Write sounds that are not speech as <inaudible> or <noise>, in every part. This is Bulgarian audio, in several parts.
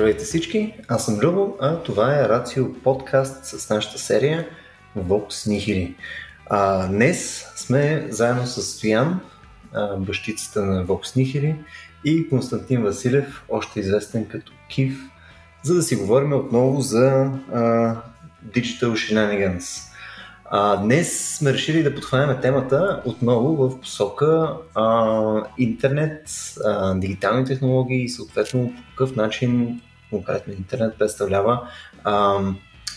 Здравейте всички, аз съм Любо, а това е Рацио подкаст с нашата серия Vox Nihili. А, днес сме заедно с Стоян, бащицата на Vox Nihili и Константин Василев, още известен като Кив, за да си говорим отново за а, Digital Shenanigans. А, днес сме решили да подхванем темата отново в посока а, интернет, а, дигитални технологии и съответно по какъв начин конкретно интернет представлява а,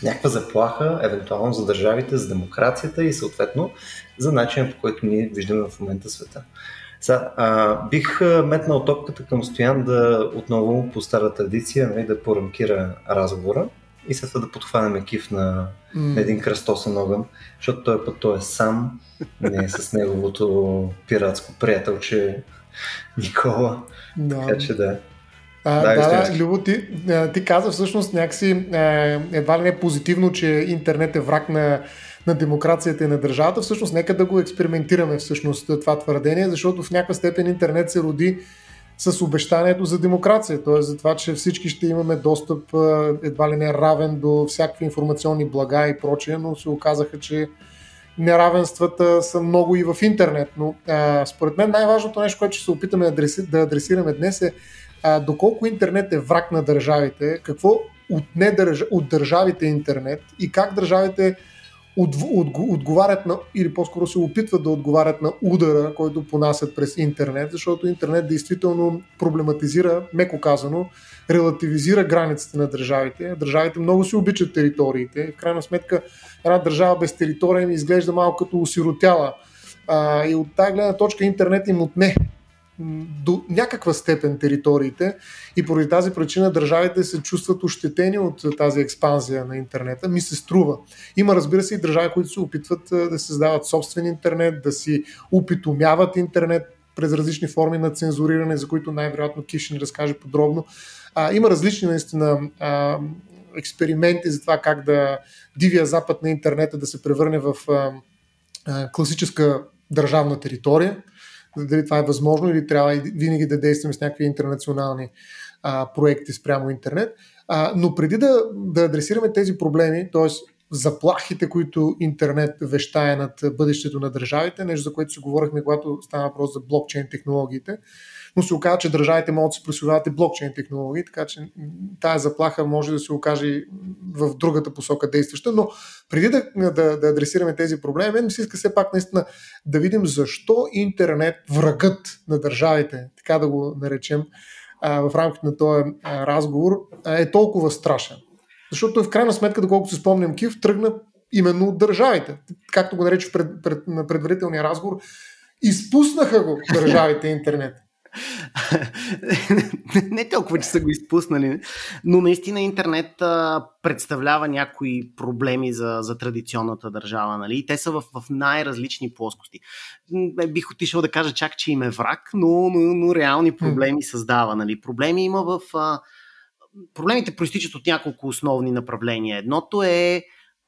някаква заплаха, евентуално за държавите, за демокрацията и съответно за начина по който ние виждаме в момента света. Са, а, бих метнал топката към Стоян да отново по стара традиция нали, да порамкира разговора и след това да подхванем на, mm. на един кръстосен огън, защото той път той е сам, не е с неговото пиратско приятелче Никола. Да. Така че да. А, да, да, Любо, ти, ти каза всъщност някакси едва ли не позитивно, че интернет е враг на, на демокрацията и на държавата. Всъщност, нека да го експериментираме всъщност това твърдение, защото в някаква степен интернет се роди с обещанието за демокрация, т.е. за това, че всички ще имаме достъп едва ли не равен до всякакви информационни блага и прочее, но се оказаха, че неравенствата са много и в интернет. Но а, според мен най-важното нещо, което ще се опитаме да адресираме днес е а, доколко интернет е враг на държавите, какво отне държ... от държавите интернет и как държавите от, от, отговарят на, или по-скоро се опитват да отговарят на удара, който понасят през интернет, защото интернет действително проблематизира, меко казано, релативизира границите на държавите. Държавите много си обичат териториите. В крайна сметка, една държава без територия им изглежда малко като осиротяла. А, и от тази гледна точка интернет им отне до някаква степен териториите и поради тази причина държавите се чувстват ощетени от тази експанзия на интернета. Ми се струва. Има, разбира се, и държави, които се опитват да създават собствен интернет, да си опитомяват интернет през различни форми на цензуриране, за които най-вероятно Киш ни разкаже подробно. А, има различни наистина а, експерименти за това как да дивия запад на интернета да се превърне в а, а, класическа държавна територия дали това е възможно или трябва винаги да действаме с някакви интернационални а, проекти спрямо интернет. А, но преди да, да адресираме тези проблеми, т.е. заплахите, които интернет вещае над бъдещето на държавите, нещо за което си говорихме, когато става въпрос за блокчейн технологиите, но се оказа, че държавите могат да се присвояват и блокчейн технологии, така че тази заплаха може да се окаже в другата посока действаща, но преди да, да, да адресираме тези проблеми, мен ми се иска все пак наистина да видим защо интернет, врагът на държавите, така да го наречем, в рамките на този разговор е толкова страшен. Защото в крайна сметка, доколкото се спомням, Кив тръгна именно от държавите. Както го нарече пред, пред, на предварителния разговор, изпуснаха го държавите интернет. Не толкова, че са го изпуснали, но наистина интернет а, представлява някои проблеми за, за традиционната държава. Нали? И те са в, в най-различни плоскости. Бих отишъл да кажа чак, че им е враг, но, но, но реални проблеми създава. Нали? Проблеми има в. А, проблемите проистичат от няколко основни направления. Едното е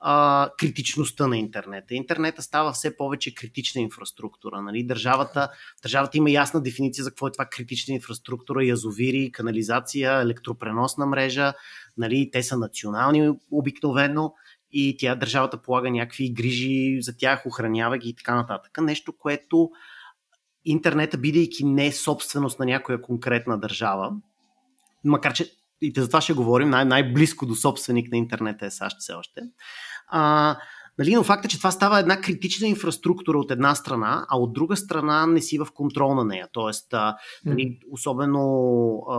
а, критичността на интернета. Интернета става все повече критична инфраструктура. Нали? Държавата, държавата има ясна дефиниция за какво е това критична инфраструктура, язовири, канализация, електропреносна мрежа. Нали? Те са национални обикновено и тя държавата полага някакви грижи за тях, охранява ги и така нататък. Нещо, което интернета, бидейки не собственост на някоя конкретна държава, макар че и за това ще говорим, най- най-близко до собственик на интернета е САЩ все още. А, Нали, но факта, че това става една критична инфраструктура от една страна, а от друга страна не си в контрол на нея. Тоест, нали, особено а,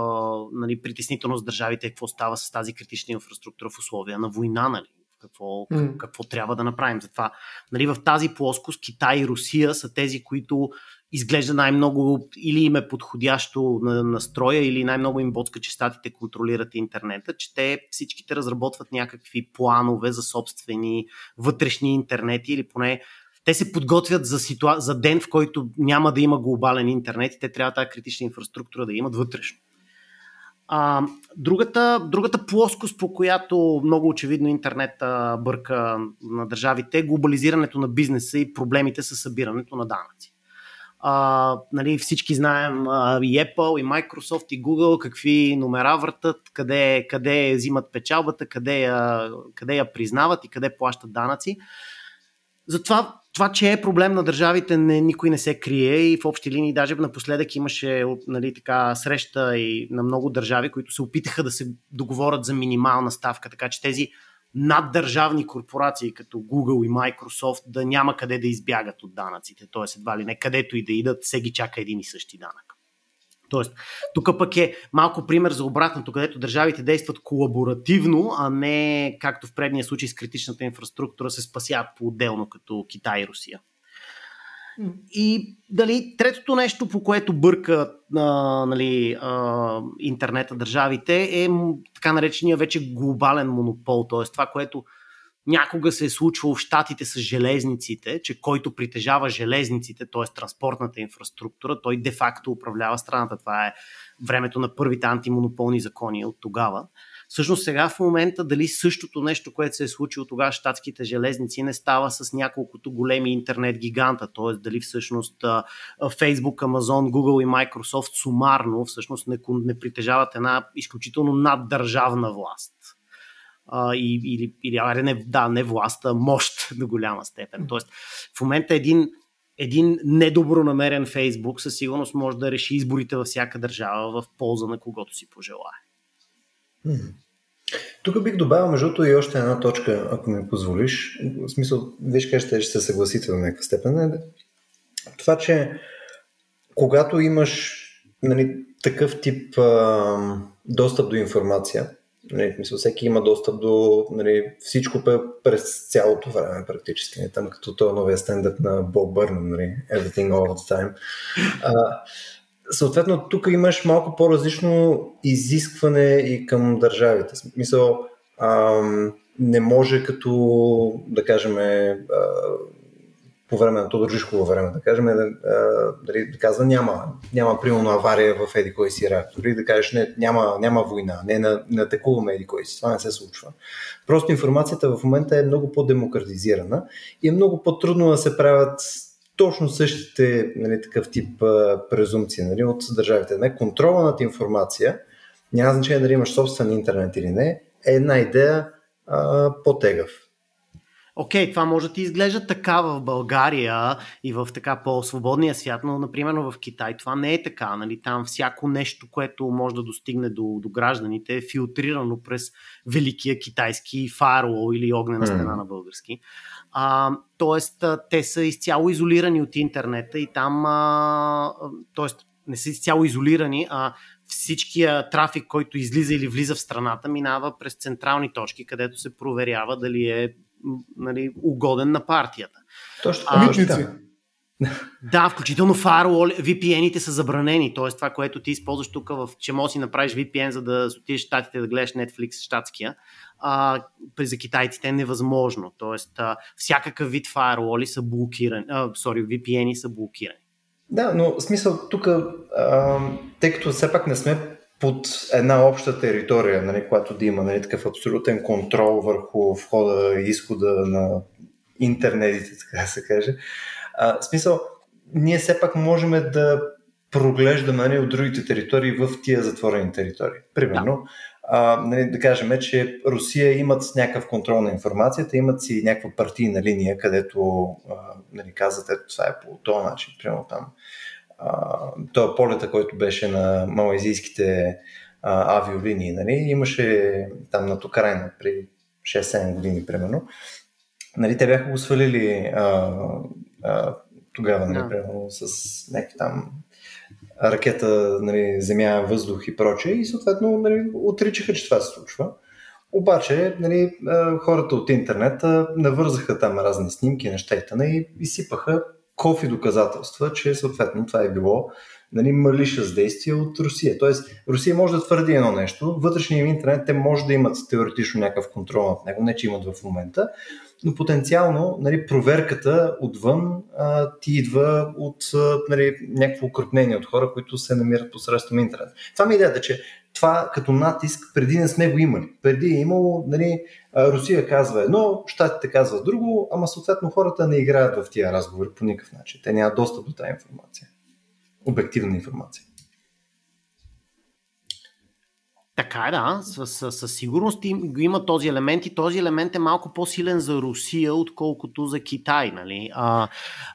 нали, притеснително с държавите, какво става с тази критична инфраструктура в условия на война, нали, какво, mm. какво трябва да направим. Затова нали, в тази плоскост Китай и Русия са тези, които изглежда най-много или им е подходящо на настроя, или най-много им боцка, че статите контролират интернета, че те всичките разработват някакви планове за собствени вътрешни интернети или поне те се подготвят за, ситуа... за ден, в който няма да има глобален интернет и те трябва тази критична инфраструктура да имат вътрешно. А, другата, другата плоскост, по която много очевидно интернет бърка на държавите е глобализирането на бизнеса и проблемите с събирането на данъци. А, нали, всички знаем а, и Apple, и Microsoft, и Google какви номера въртат, къде, къде взимат печалбата, къде я, къде я признават и къде плащат данъци. Затова това, че е проблем на държавите, не, никой не се крие и в общи линии даже напоследък имаше нали, така, среща и на много държави, които се опитаха да се договорят за минимална ставка, така че тези наддържавни корпорации като Google и Microsoft да няма къде да избягат от данъците, т.е. едва ли не където и да идат, се ги чака един и същи данък. Тоест, тук пък е малко пример за обратното, където държавите действат колаборативно, а не както в предния случай с критичната инфраструктура се спасяват по-отделно, като Китай и Русия. И дали, третото нещо, по което бърка а, нали, а, интернета държавите е така наречения вече глобален монопол, т.е. това, което някога се е случвало в Штатите с железниците, че който притежава железниците, т.е. транспортната инфраструктура, той де-факто управлява страната. Това е времето на първите антимонополни закони от тогава. Всъщност сега в момента дали същото нещо, което се е случило тогава щатските железници не става с няколкото големи интернет гиганта, т.е. дали всъщност Facebook, Amazon, Google и Microsoft сумарно всъщност не, не притежават една изключително наддържавна власт а, и, или, или да, не власт, а мощ <laughs> до голяма степен. Тоест, в момента един, един недобронамерен Фейсбук със сигурност може да реши изборите във всяка държава в полза на когото си пожелае. Тук бих добавил, между и още една точка, ако ми позволиш. В смисъл, виж как ще се съгласите до някаква степен. Това, че когато имаш нали, такъв тип а, достъп до информация, Нали, мисъл, всеки има достъп до нали, всичко през цялото време практически. Не, там като този новия стендъп на Боб Бърнан, нали, Everything All the Time. А, съответно, тук имаш малко по-различно изискване и към държавите. Мисъл, а, не може като, да кажем, а, по време на Тодор време, да кажем, да, дали, да казва няма, няма примерно авария в еди кой си реактор, или да кажеш не, няма, няма война, не, не, не атакуваме еди кой си, това не се случва. Просто информацията в момента е много по-демократизирана и е много по-трудно да се правят точно същите нали, такъв тип а, презумпции нали, от държавите. Не, контрола над информация, няма значение дали имаш собствен интернет или не, е една идея а, по-тегъв окей, това може да ти изглежда така в България и в така по-свободния свят, но, например, в Китай това не е така. Нали? Там всяко нещо, което може да достигне до, до гражданите е филтрирано през великия китайски фаервол или огнена стена mm. на български. А, тоест, те са изцяло изолирани от интернета и там, а, тоест, не са изцяло изолирани, а всичкия трафик, който излиза или влиза в страната, минава през централни точки, където се проверява дали е нали, угоден на партията. Точно така. Да, включително firewall, VPN-ите са забранени, т.е. това, което ти използваш тук, в, че можеш си направиш VPN, за да отидеш в щатите да гледаш Netflix щатския, а, за китайците е невъзможно. Тоест, а, всякакъв вид firewall са блокирани, а, sorry, VPN-и са блокирани. Да, но в смисъл тук, тъй като все пак не сме под една обща територия, нали, която да има нали, такъв абсолютен контрол върху входа и изхода на интернетите, така да се каже. А, смисъл, ние все пак можем да проглеждаме нали, от другите територии в тия затворени територии. Примерно, да. А, нали, да кажем, че Русия имат някакъв контрол на информацията, имат си някаква партийна линия, където а, нали, казват, ето това е по този начин, примерно там този полета, който беше на малайзийските а, авиолинии, нали, имаше там над Украина при 6-7 години, примерно. Нали, те бяха го свалили а, а, тогава, нали, примерно, с някакви там ракета, нали, земя, въздух и прочее и съответно нали, отричаха, че това се случва. Обаче нали, хората от интернета навързаха там разни снимки, неща и изсипаха кофи доказателства, че съответно това е било нали, малиша действие от Русия. Тоест, Русия може да твърди едно нещо, вътрешния интернет те може да имат теоретично някакъв контрол над него, не че имат в момента, но потенциално нали, проверката отвън а, ти идва от нали, някакво укрупнение от хора, които се намират посредством интернет. Това ми е идеята, че това като натиск преди не сме го имали. Преди е имало, нали, Русия казва едно, щатите казват друго, ама съответно хората не играят в тия разговори по никакъв начин. Те нямат достъп до тази информация. обективна информация. Така е, да, със сигурност има този елемент и този елемент е малко по-силен за Русия, отколкото за Китай, нали? А,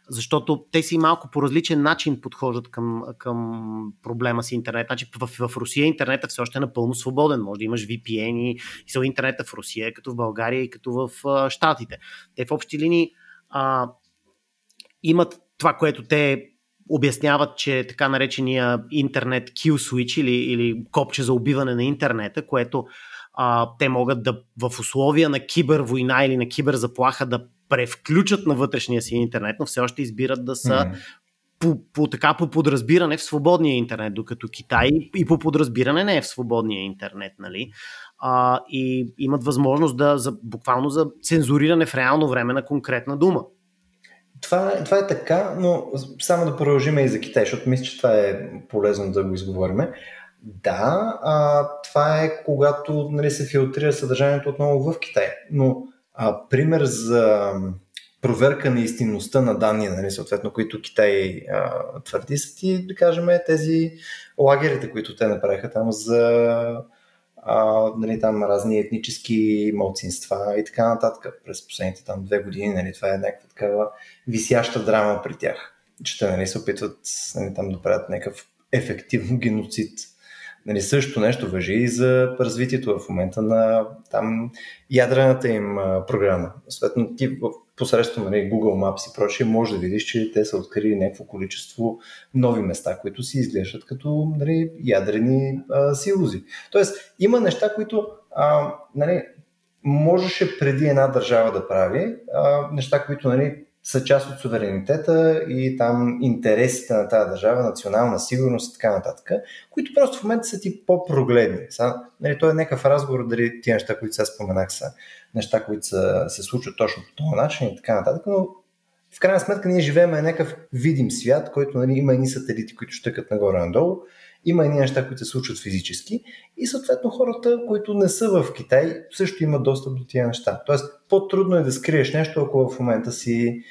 защото те си малко по различен начин подхождат към, към проблема с интернет. Значи в, в Русия интернетът все още е напълно свободен. Може да имаш VPN и, и интернета в Русия, като в България и като в а, Штатите. Те в общи линии а, имат това, което те обясняват, че така наречения интернет kill switch или, или копче за убиване на интернета, което а, те могат да в условия на кибервойна или на киберзаплаха да превключат на вътрешния си интернет, но все още избират да са mm. по, по, така по подразбиране в свободния интернет, докато Китай и по подразбиране не е в свободния интернет, нали? А, и имат възможност да за, буквално за цензуриране в реално време на конкретна дума. Това, това е така, но само да продължим и за Китай, защото мисля, че това е полезно да го изговориме. Да, а, това е когато нали, се филтрира съдържанието отново в Китай. Но а, пример за проверка на истинността на данни, нали, съответно, които Китай а, твърди, са ти, да кажем, тези лагерите, които те направиха там за а, нали, там разни етнически малцинства и така нататък през последните там две години. Нали, това е някаква такава висяща драма при тях, че те нали, се опитват нали, там да правят някакъв ефективно геноцид. Нали, също нещо въжи и за развитието в момента на там ядрената им а, програма. Съответно, ти посредством нали, Google Maps и прочие, може да видиш, че те са открили някакво количество нови места, които си изглеждат като нали, ядрени а, силози. Тоест, има неща, които а, нали, можеше преди една държава да прави, а, неща, които нали, са част от суверенитета и там интересите на тази държава, национална сигурност и така нататък, които просто в момента са ти по-прогледни. Нали, той е някакъв разговор дали тия неща, които сега споменах са неща, които са, се случват точно по този начин и така нататък, но в крайна сметка ние живеем някакъв видим свят, който нали, има едни сателити, които щъкат нагоре-надолу, има едни неща, които се случват физически и съответно хората, които не са в Китай, също имат достъп до тия неща. Тоест, по-трудно е да скриеш нещо, ако в момента си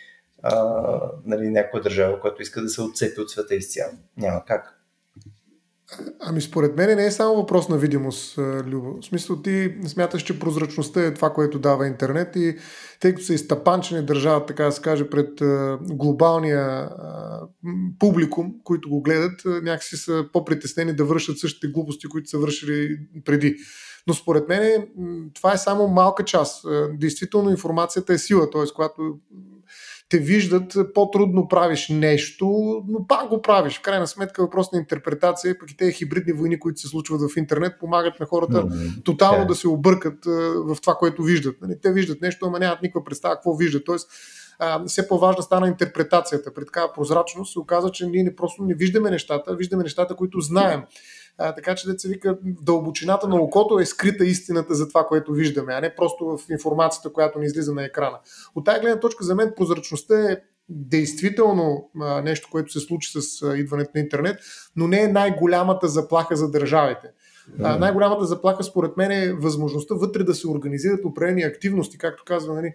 а, нали, някоя държава, която иска да се отцепи от света изцяло. Няма как. Ами според мен не е само въпрос на видимост, Любо. В смисъл ти смяташ, че прозрачността е това, което дава интернет и тъй като са изтъпанчени държавата, така да се каже, пред глобалния публикум, които го гледат, някакси са по-притеснени да вършат същите глупости, които са вършили преди. Но според мен това е само малка част. Действително информацията е сила, т.е. когато те виждат, по-трудно правиш нещо, но пак го правиш. В крайна сметка въпрос на интерпретация, пък и тези хибридни войни, които се случват в интернет, помагат на хората mm-hmm. тотално yeah. да се объркат в това, което виждат. Нали, те виждат нещо, ама нямат никаква представа какво виждат. Тоест, все по-важна стана интерпретацията. При такава прозрачност се оказа, че ние не просто не виждаме нещата, виждаме нещата, които знаем. А, така че деца вика, дълбочината на окото е скрита истината за това, което виждаме, а не просто в информацията, която ни излиза на екрана. От тази гледна точка за мен прозрачността е действително а, нещо, което се случи с а, идването на интернет, но не е най-голямата заплаха за държавите. А, най-голямата заплаха според мен е възможността вътре да се организират определени активности, както казва нали,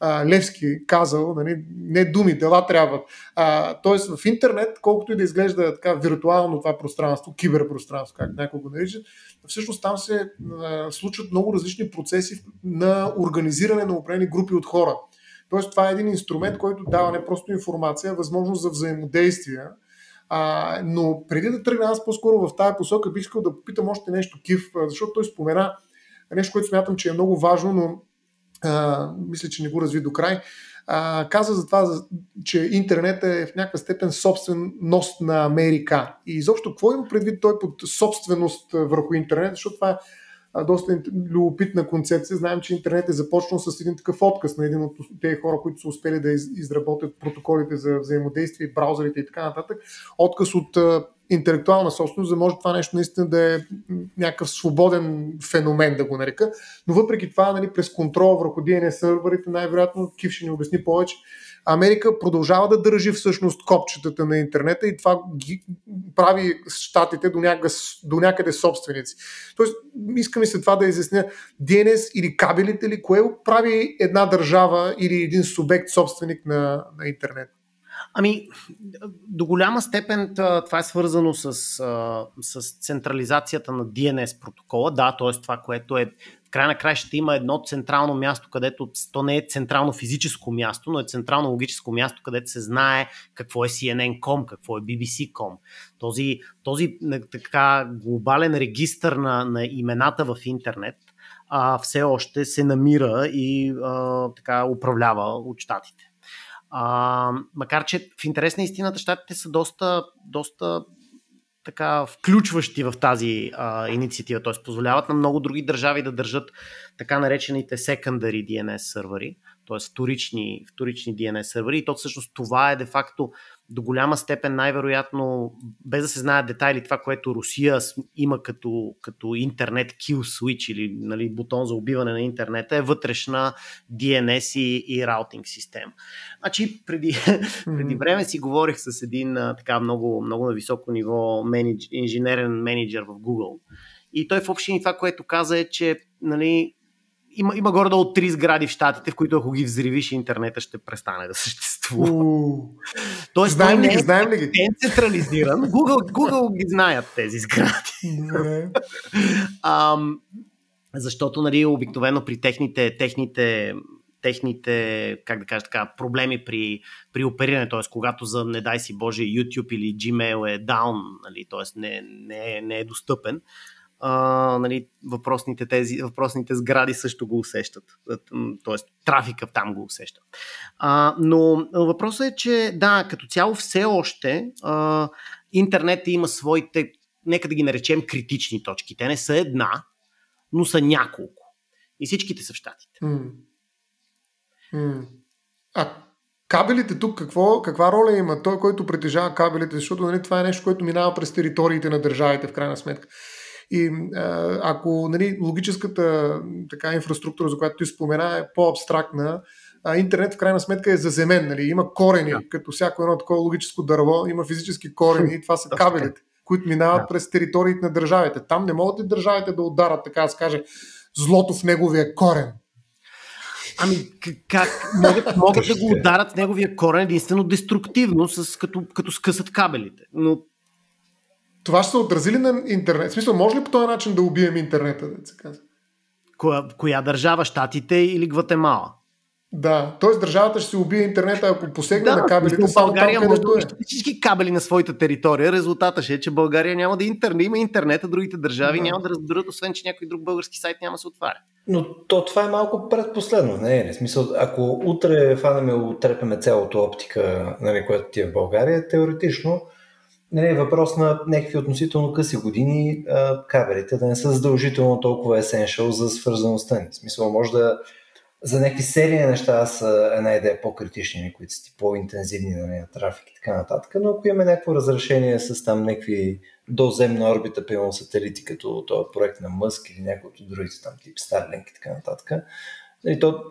а, Левски казал, нали, не думи, дела трябват. А, тоест в интернет, колкото и да изглежда така виртуално това пространство, киберпространство, как някой го наричат, всъщност там се а, случват много различни процеси на организиране на определени групи от хора. Тоест това е един инструмент, който дава не просто информация, а възможност за взаимодействие. А, но преди да тръгна аз по-скоро в тази посока, бих искал да попитам още нещо Кив, защото той спомена нещо, което смятам, че е много важно, но мисля, че не го разви до край, а, каза за това, че интернет е в някаква степен собственост на Америка. И изобщо, какво има предвид той под собственост върху интернет, защото това е доста любопитна концепция. Знаем, че интернет е започнал с един такъв отказ на един от тези хора, които са успели да изработят протоколите за взаимодействие, браузърите и така нататък. Отказ от интелектуална собственост, за да може това нещо наистина да е някакъв свободен феномен, да го нарека. Но въпреки това, нали, през контрол върху DNS серверите, най-вероятно Кив ще ни обясни повече, Америка продължава да държи всъщност копчетата на интернета и това ги прави щатите до някъде, до някъде собственици. Тоест, искам и се това да изясня. DNS или кабелите или кое прави една държава или един субект собственик на, на интернет? Ами, до голяма степен това е свързано с, с централизацията на DNS протокола. Да, т.е. това, което е в край на края ще има едно централно място, където то не е централно физическо място, но е централно логическо място, където се знае какво е CNN.com, какво е BBC.com. Този, този така глобален регистр на, на имената в интернет а, все още се намира и а, така управлява от щатите. А, макар, че в интерес на истината щатите са доста, доста така включващи в тази а, инициатива, т.е. позволяват на много други държави да държат така наречените secondary DNS сървъри, т.е. вторични, вторични DNS сървъри и то всъщност това е де-факто до голяма степен най-вероятно, без да се знаят детайли, това, което Русия има като, като интернет kill switch или нали, бутон за убиване на интернета е вътрешна DNS и, и раутинг система. Значи, преди, <laughs> преди време си говорих с един така много, много на високо ниво менедж, инженерен менеджер в Google. И той в общини това, което каза е, че нали, има, има горе-долу три сгради в Штатите, в които ако ги взривиш, интернета ще престане да съществува. Тоест, знаем ли ги, знаем ли ги? Е централизиран. Google, Google ги знаят тези сгради. Ам, защото, нали, обикновено при техните, техните техните, как да кажа така, проблеми при, при опериране, т.е. когато за, не дай си Боже, YouTube или Gmail е down, нали, т.е. Не, не, не е достъпен, а, нали, въпросните, тези, въпросните сгради също го усещат. Тоест, трафика там го усеща. А, но въпросът е, че да, като цяло все още а, интернет има своите, нека да ги наречем критични точки. Те не са една, но са няколко. И всичките са в щатите. Mm. Mm. А кабелите тук, какво, каква роля има той, който притежава кабелите? Защото нали, това е нещо, което минава през териториите на държавите, в крайна сметка. И ако нали, логическата така, инфраструктура, за която ти спомена, е по-абстрактна, а интернет в крайна сметка е заземен. Нали? Има корени, да. като всяко едно такова логическо дърво, има физически корени и това са <laughs> кабелите, които минават да. през териториите на държавите. Там не могат ли държавите да ударат, така да се каже, злото в неговия корен? Ами, как могат, могат да го ударат в неговия корен единствено деструктивно, с, като, като скъсат кабелите. Но това ще се отрази ли на интернет? В смисъл, може ли по този начин да убием интернета, да се казва? Коя, коя държава? Штатите или Гватемала? Да, т.е. държавата ще се убие интернета, ако посегне да, на кабелите. Да, България може да е. всички кабели на своята територия. Резултата ще е, че България няма да е интернет. Има интернет, а другите държави да. няма да разберат, освен че някой друг български сайт няма да се отваря. Но то, това е малко предпоследно. Не, не. Смисъл, ако утре фанаме отрепеме цялото оптика, нали, която ти е в България, теоретично нали, въпрос на някакви относително къси години а, кабелите да не са задължително толкова essential за свързаността ни. В смисъл, може да за някакви серии неща са една идея по-критични, които са ти по-интензивни на нея, трафик и така нататък, но ако имаме някакво разрешение с там някакви доземна орбита, примерно сателити, като този проект на Мъск или някой от другите там тип Starlink и така нататък, нали, то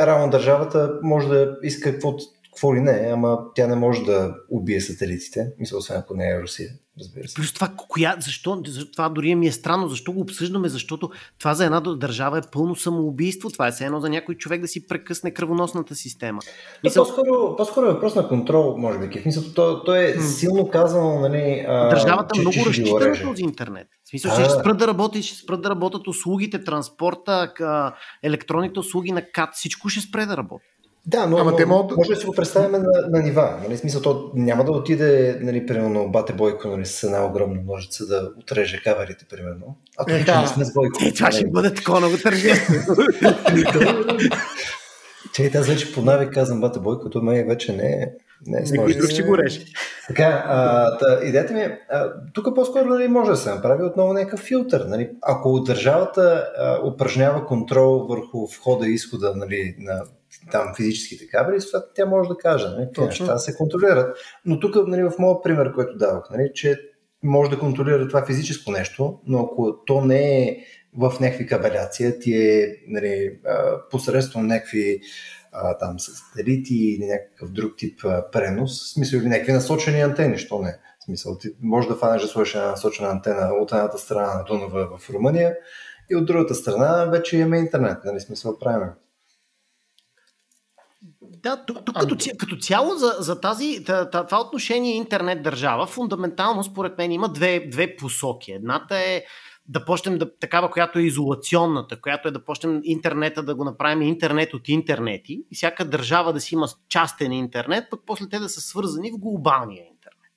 рано държавата може да иска каквото какво ли не, ама тя не може да убие сателитите, мисля, освен ако не е Русия, разбира се. Плюс това, коя, защо, това дори ми е странно, защо го обсъждаме, защото това за една държава е пълно самоубийство, това е все едно за някой човек да си прекъсне кръвоносната система. Мисъл... По-скоро, по-скоро е въпрос на контрол, може би. В смисъл, то, то е силно казано, нали, а, Държавата че, много че разчита на този интернет. В смисъл, че ще спрат да работи, ще спрат да работят услугите, транспорта, електронните услуги на КАТ, всичко ще спре да работи. Да, но, Ама но те могат... може да си го представим на, на нива. Нали? Смисъл, то няма да отиде, нали, примерно, Бате Бойко нали, с една огромна ножица да отреже каверите, примерно. А това е, да. не сме с Бойко. Е, това ще нали? бъде такова много тържествено. <laughs> Че аз вече по навик казвам Бате Бойко, то май вече не е не, Никой друг ще го реши. Така, а, та, идеята ми е, тук по-скоро нали, може да се направи отново някакъв филтър. Нали. Ако държавата а, упражнява контрол върху входа и изхода нали, на там физическите кабели, тя може да каже, нали, тези неща се контролират. Но тук нали, в моят пример, който давах, нали, че може да контролира това физическо нещо, но ако то не е в някакви кабеляция, ти е нали, посредством някакви а, там сателити или някакъв друг тип а, пренос, в смисъл или някакви насочени антени, що не. В смисъл, ти може да фанеш да сложиш една насочена антена от едната страна на Дунава в Румъния и от другата страна вече имаме интернет, нали, смисъл правим. Да, тук, тук като, като цяло за, за тази, това отношение интернет държава, фундаментално според мен има две, две посоки. Едната е да почнем да, такава, която е изолационната, която е да почнем интернета да го направим интернет от интернети и всяка държава да си има частен интернет, пък после те да са свързани в глобалния интернет.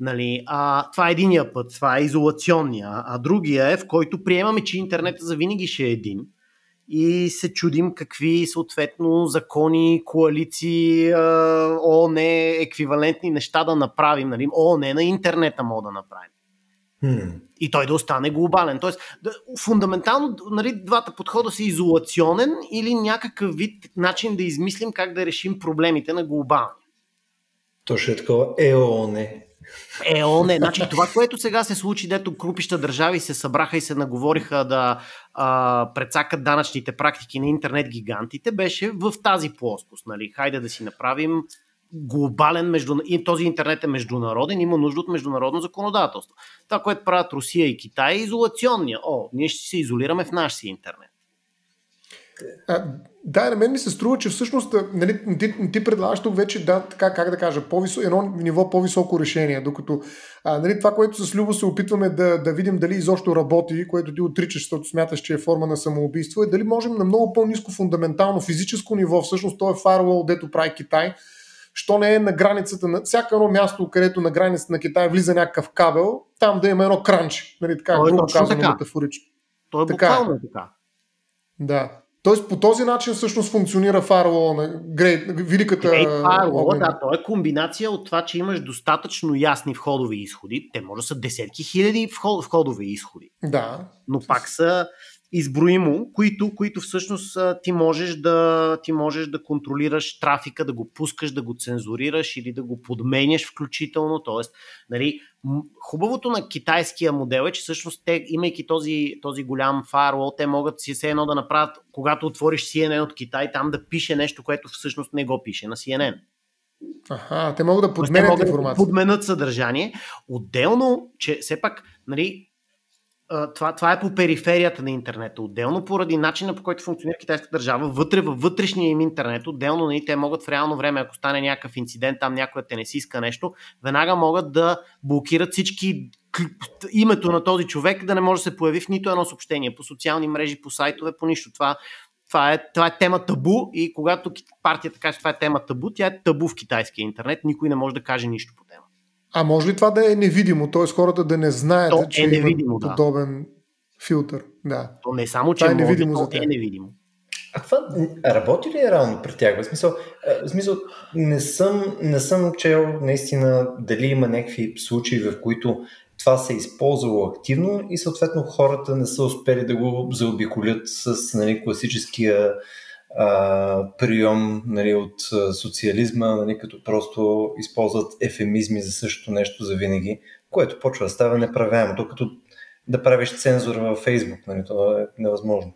Нали, а, това е единия път, това е изолационния, а другия е в който приемаме, че интернетът за винаги ще е един и се чудим какви съответно закони, коалиции, ООН, еквивалентни неща да направим. Нали? ООН на интернета мога да направим. Hmm. И той да остане глобален. Тоест, да, фундаментално, нали, двата подхода са изолационен или някакъв вид начин да измислим как да решим проблемите на глобални. Точно е такова ЕОН. ЕОН. Значи това, което сега се случи, дето групища държави се събраха и се наговориха да а, прецакат данъчните практики на интернет гигантите, беше в тази плоскост. Нали? Хайде да си направим глобален, между... този интернет е международен, има нужда от международно законодателство. Това, което правят Русия и Китай е изолационния. О, ние ще се изолираме в нашия интернет. А, да, на мен ми се струва, че всъщност нали, ти, ти предлагаш тук вече да, така, как да кажа, по-висо, едно ниво по-високо решение, докато а, нали, това, което с Любо се опитваме да, да видим дали изобщо работи, което ти отричаш, защото смяташ, че е форма на самоубийство, е дали можем на много по-низко фундаментално физическо ниво, всъщност то е фарвол, дето прави Китай, що не е на границата на всяко едно място, където на границата на Китай влиза някакъв кабел, там да има едно кранч, нали, така, грубо казано метафорично. То е буквално така. така. Да. Тоест по този начин всъщност функционира фарвола на Great, великата... Great Firewall, да, то е комбинация от това, че имаш достатъчно ясни входови изходи. Те може да са десетки хиляди входови изходи. Да. Но пак са изброимо, които, които всъщност ти можеш, да, ти можеш да контролираш трафика, да го пускаш, да го цензурираш или да го подменяш включително. Тоест, нали, хубавото на китайския модел е, че всъщност те, имайки този, този голям фаервол, те могат си все едно да направят, когато отвориш CNN от Китай, там да пише нещо, което всъщност не го пише на CNN. Аха, те могат да подменят информация. Да подменят съдържание. Отделно, че все пак, нали, това, това е по периферията на интернета. Отделно поради начина по който функционира китайската държава, вътре във вътрешния им интернет, отделно нали, те могат в реално време, ако стане някакъв инцидент, там някой те не си иска нещо, веднага могат да блокират всички името на този човек да не може да се появи в нито едно съобщение по социални мрежи, по сайтове, по нищо. Това, това, е, това е тема табу и когато партията каже, че това е тема табу, тя е табу в китайския интернет. Никой не може да каже нищо по тема. А може ли това да е невидимо, т.е. хората да не знаят, то че е невидимо, има подобен да. филтър? Да. То не само, че това е невидимо може, за тях. е невидимо. А това работи ли е реално при тях? В смисъл, в смисъл не, съм, не съм чел наистина дали има някакви случаи, в които това се е използвало активно и съответно хората не са успели да го заобиколят с нали, класическия а, прием нали, от социализма, нали, като просто използват ефемизми за същото нещо за винаги, което почва да става неправяемо. То като да правиш цензура във Фейсбук, нали, това е невъзможно.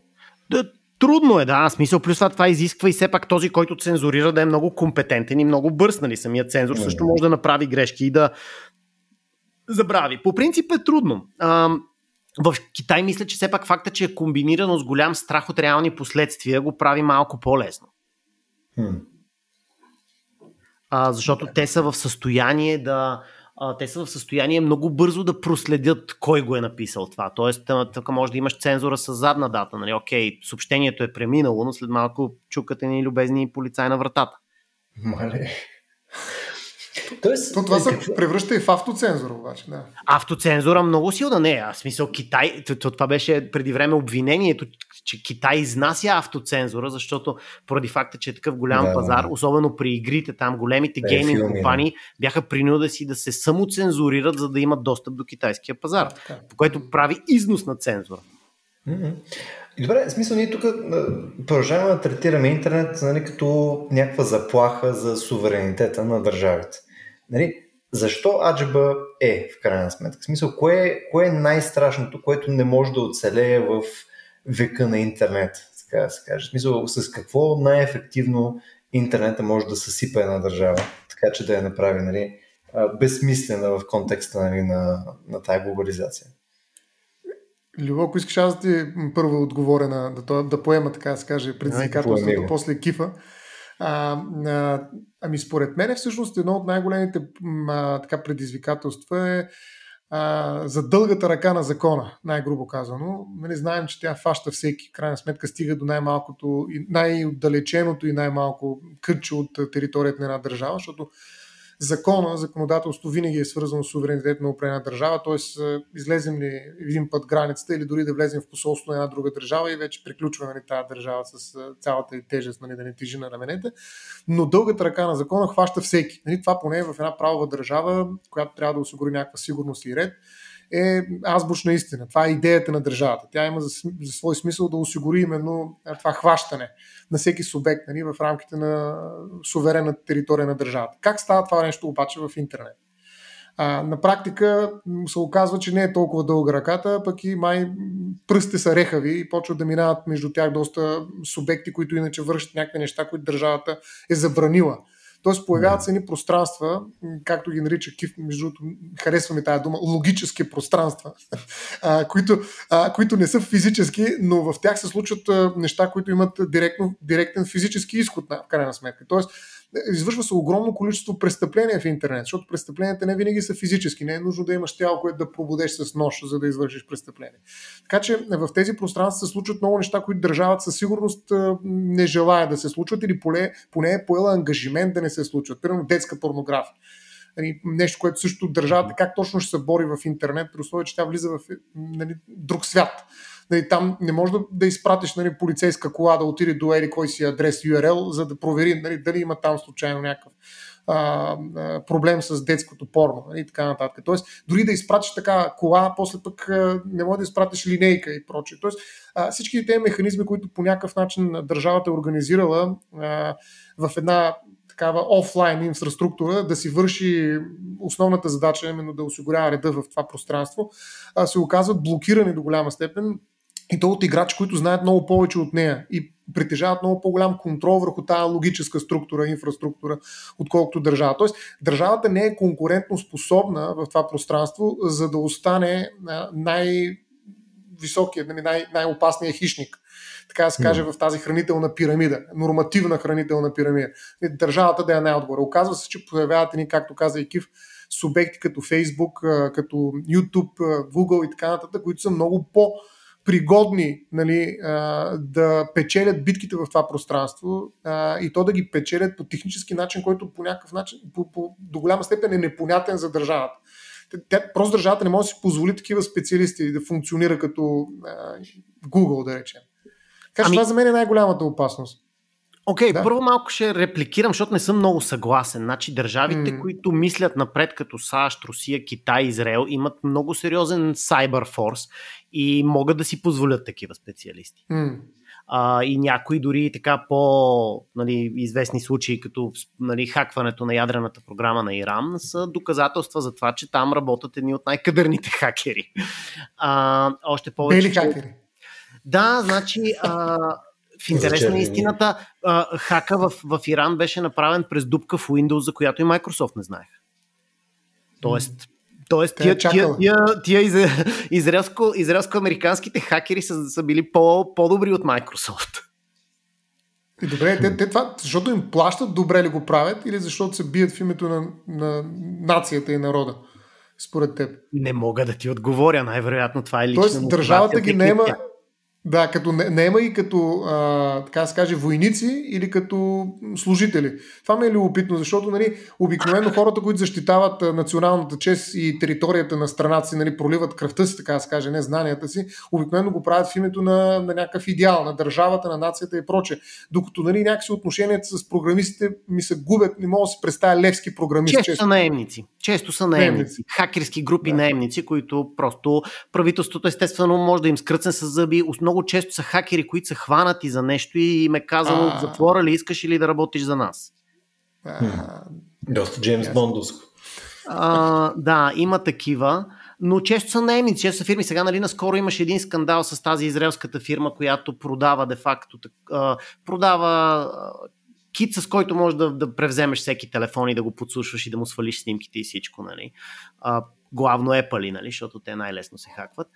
Да, трудно е, да. Смисъл, плюс това, това изисква и все пак този, който цензурира, да е много компетентен и много бърз. Нали? Самият цензор също може да направи грешки и да забрави. По принцип е трудно. А, в Китай мисля, че все пак факта, че е комбинирано с голям страх от реални последствия, го прави малко по-лесно. Hmm. А, защото те са в състояние да. А, те са в състояние много бързо да проследят кой го е написал това. Тоест, тук може да имаш цензура с задна дата. Нали? Окей, съобщението е преминало, но след малко чукате ни любезни полицай на вратата. Мале. Тоест, То това се какво... превръща и в автоцензура, обаче. Да. Автоцензура много силна не е. Смисъл, Китай, това беше преди време обвинението, че Китай изнася автоцензура, защото поради факта, че е такъв голям да, пазар, особено при игрите там, големите да, гейминг компании да. бяха принудени си да се самоцензурират, за да имат достъп до китайския пазар, да, по което прави износ на цензура. Mm-hmm. Добре, в смисъл ние тук продължаваме да третираме интернет нали, като някаква заплаха за суверенитета на държавите. Нали, защо аджаба е в крайна сметка? В смисъл, кое, кое е най-страшното, което не може да оцелее в века на интернет, така да се каже? В смисъл, с какво най-ефективно интернета може да съсипа една държава, така че да я направи нали, безсмислена в контекста нали, на, на тая глобализация? Любо, ако искаш аз да ти първо отговоря на, да, да поема, така да се каже, предизвикателството, после кифа. А, а, ами според мен всъщност едно от най-големите а, така предизвикателства е а, за дългата ръка на закона, най-грубо казано. Нали, знаем, че тя фаща всеки. В крайна сметка стига до най-малкото, най-отдалеченото и най-малко кътче от територията на една държава, защото закона, законодателство винаги е свързано с суверенитет на определена държава, т.е. излезем ли един път границата или дори да влезем в посолство на една друга държава и вече приключва нали, тази държава с цялата и тежест, нали, да не тежи на раменете. Но дългата ръка на закона хваща всеки. Нали, това поне е в една правова държава, която трябва да осигури някаква сигурност и ред е азбучна истина. Това е идеята на държавата. Тя има за, за свой смисъл да осигури именно това хващане на всеки субект нали, в рамките на суверенната територия на държавата. Как става това нещо обаче в интернет? А, на практика се оказва, че не е толкова дълга ръката, пък и май пръстите са рехави и почват да минават между тях доста субекти, които иначе вършат някакви неща, които държавата е забранила. Тоест появяват се едни пространства, както ги нарича Кив, между другото, харесва ми тази дума, логически пространства, <laughs> а, които, а, които не са физически, но в тях се случват а, неща, които имат директно, директен физически изход, в крайна сметка. Тоест, извършва се огромно количество престъпления в интернет, защото престъпленията не винаги са физически. Не е нужно да имаш тяло, което да пробудеш с нож, за да извършиш престъпление. Така че в тези пространства се случват много неща, които държавата със сигурност не желая да се случват или поне, поне е поела ангажимент да не се случват. Примерно детска порнография нали, нещо, което също държавата как точно ще се бори в интернет, при условие, че тя влиза в нали, друг свят. Нали, там не може да, да изпратиш нали, полицейска кола да отиде до ери кой си адрес URL, за да провери нали, дали има там случайно някакъв а, проблем с детското порно нали, и така нататък. Тоест, дори да изпратиш така кола, после пък не може да изпратиш линейка и прочее. Тоест, а, всички тези механизми, които по някакъв начин държавата е организирала а, в една такава офлайн инфраструктура да си върши основната задача, именно да осигурява реда в това пространство, се оказват блокирани до голяма степен и то от играчи, които знаят много повече от нея и притежават много по-голям контрол върху тази логическа структура, инфраструктура, отколкото държава. Тоест, държавата не е конкурентно способна в това пространство, за да остане най- високия, нали, най- най-опасният хищник така да се каже, в тази хранителна пирамида, нормативна хранителна пирамида. Държавата да е най-отгоре. Оказва се, че появяват ни, както каза и Кив, субекти като Facebook, като YouTube, Google и така нататък, които са много по- пригодни нали, да печелят битките в това пространство и то да ги печелят по технически начин, който по някакъв начин, по, по, до голяма степен е непонятен за държавата. Тя, просто държавата не може да си позволи такива специалисти да функционира като Google, да речем. Така ами... това за мен е най-голямата опасност. Окей, okay, да? първо малко ще репликирам, защото не съм много съгласен. Значи държавите, mm. които мислят напред като САЩ, Русия, Китай, Израел, имат много сериозен сайбърфорс и могат да си позволят такива специалисти. Mm. А, и някои дори така по нали, известни случаи, като нали, хакването на ядрената програма на Иран, са доказателства за това, че там работят едни от най-кадърните хакери. А, още повече. Бели хакери. Да, значи а, в интерес на истината, а, хака в, в Иран беше направен през дупка в Windows, за която и Microsoft не знаеха. Тоест, Тоест, тия, тия, тия, тия из, израелско, израелско-американските хакери са, са били по, по-добри от Microsoft. И добре, те, те това, защото им плащат, добре ли го правят или защото се бият в името на, на нацията и народа, според теб? Не мога да ти отговоря, най-вероятно това е лично. Тоест, държавата ги нема, да, като не, има и като, а, така се каже, войници или като служители. Това ми е любопитно, защото нали, обикновено хората, които защитават националната чест и територията на страната си, нали, проливат кръвта си, така се каже, не знанията си, обикновено го правят в името на, на някакъв идеал, на държавата, на нацията и проче. Докато нали, някакси отношенията с програмистите ми се губят, не мога да се представя левски програмист. Често, често. са наемници. Често са наемници. наемници. Хакерски групи да. наемници, които просто правителството естествено може да им скръцне с зъби, много често са хакери, които са хванати за нещо и им е казано в затвора ли искаш или да работиш за нас. Доста Джеймс Бондовско. да, има такива, но често са наемници, често са фирми. Сега, нали, наскоро имаше един скандал с тази израелската фирма, която продава де-факто, продава кит, с който можеш да, да превземеш всеки телефон и да го подслушваш и да му свалиш снимките и всичко, нали. главно Apple, нали, защото те най-лесно се хакват.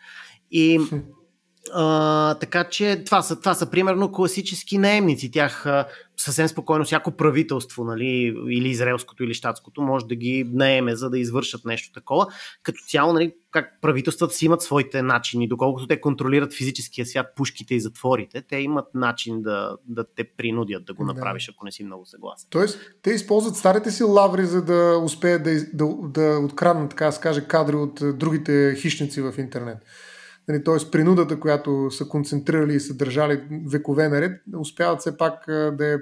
И А, така че това са, това са примерно класически наемници. Тях а, съвсем спокойно всяко правителство, нали, или израелското, или щатското, може да ги наеме, за да извършат нещо такова. Като цяло, нали, как правителствата си имат своите начини, доколкото те контролират физическия свят, пушките и затворите, те имат начин да, да те принудят да го направиш, да. ако не си много съгласен. Тоест, те използват старите си лаври, за да успеят да, да, да откраднат, така да се каже, кадри от другите хищници в интернет нали, т.е. принудата, която са концентрирали и са държали векове наред, успяват все пак да я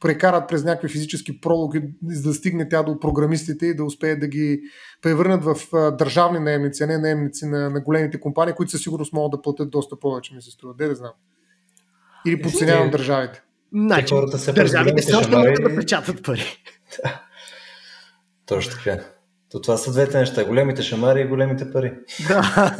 прекарат през някакви физически прологи, за да стигне тя до програмистите и да успеят да ги превърнат в държавни наемници, а не наемници на, на големите компании, които със сигурност могат да платят доста повече, ми се струва. Де да знам. Или подценявам е, държавите. Значи, държавите все още могат да печатат пари. <laughs> Точно така. То това са двете неща. Големите шамари и големите пари. Да.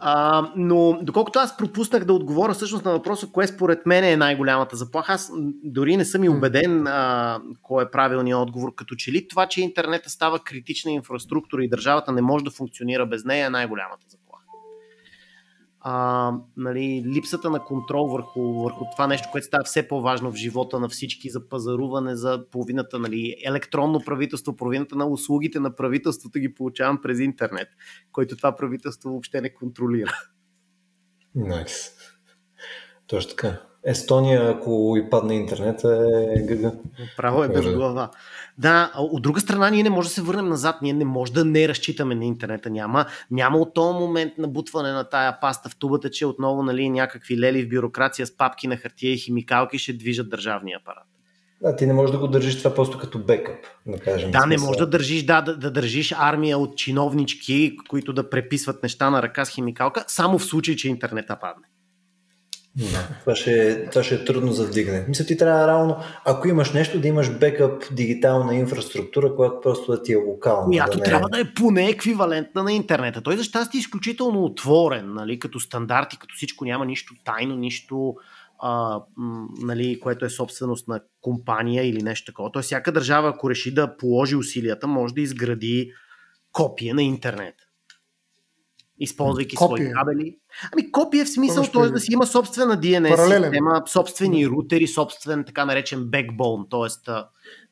а, но доколкото аз пропуснах да отговоря всъщност на въпроса, кое според мен е най-голямата заплаха, аз дори не съм и убеден а, кой е правилният отговор. Като че ли това, че интернета става критична инфраструктура и държавата не може да функционира без нея е най-голямата заплаха а, нали, липсата на контрол върху, върху това нещо, което става все по-важно в живота на всички за пазаруване, за половината нали, електронно правителство, половината на услугите на правителството ги получавам през интернет, който това правителство въобще не контролира. Найс. Nice. Точно така. Естония, ако и падне интернет, е гъга. Право е без глава. Да, от друга страна, ние не можем да се върнем назад. Ние не можем да не разчитаме на интернета. Няма, няма от този момент набутване на тая паста в тубата, че отново нали, някакви лели в бюрокрация с папки на хартия и химикалки ще движат държавния апарат. Да, ти не можеш да го държиш това просто като бекъп, да кажем. Да, не можеш да държиш, да, да, да държиш армия от чиновнички, които да преписват неща на ръка с химикалка, само в случай, че интернета падне. Да, това ще, това ще е трудно за вдигане. Мисля, ти трябва равно, ако имаш нещо, да имаш бекъп дигитална инфраструктура, която просто да ти е локална. Която да не... трябва да е поне еквивалентна на интернета. Той за щастие е изключително отворен, нали, като стандарти, като всичко няма нищо тайно, нищо а, нали, което е собственост на компания или нещо такова. Тоест, всяка държава, ако реши да положи усилията, може да изгради копия на интернет използвайки копия. свои кабели. Ами копия в смисъл, т.е. да си има собствена DNS Паралелен. система, собствени рутери, собствен така наречен backbone, т.е.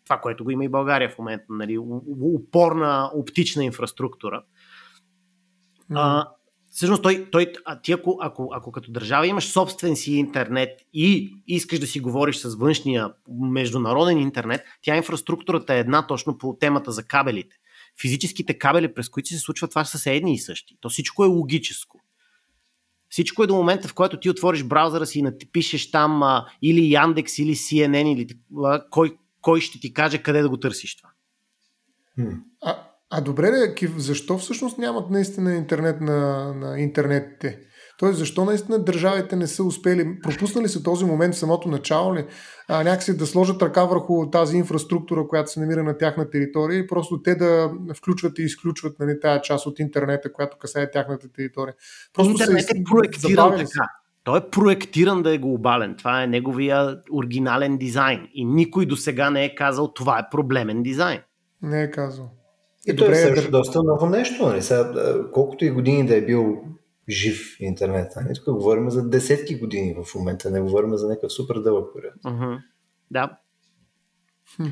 това, което го има и България в момента, нали, упорна оптична инфраструктура. Mm. А, всъщност той, той а ти ако, ако, ако като държава имаш собствен си интернет и искаш да си говориш с външния международен интернет, тя инфраструктурата е една точно по темата за кабелите физическите кабели, през които се случва това, са едни и същи. То всичко е логическо. Всичко е до момента, в който ти отвориш браузъра си и напишеш там а, или Яндекс, или CNN, или а, кой, кой ще ти каже къде да го търсиш това. А, а добре, Кив, защо всъщност нямат наистина интернет на, на интернетите? Тоест, защо наистина държавите не са успели, пропуснали се този момент в самото начало ли, а, някакси да сложат ръка върху тази инфраструктура, която се намира на тяхна територия и просто те да включват и изключват нали, тази част от интернета, която касае тяхната територия. Просто Интернет се, е проектиран така. Той е проектиран да е глобален. Това е неговия оригинален дизайн. И никой до сега не е казал това е проблемен дизайн. Не е казал. И, и той е също доста ново нещо. Нали? Сега, колкото и години да е бил жив интернет. А ние тук говорим за десетки години в момента, не говорим за някакъв супер дълъг период. Uh-huh. Да. Хм.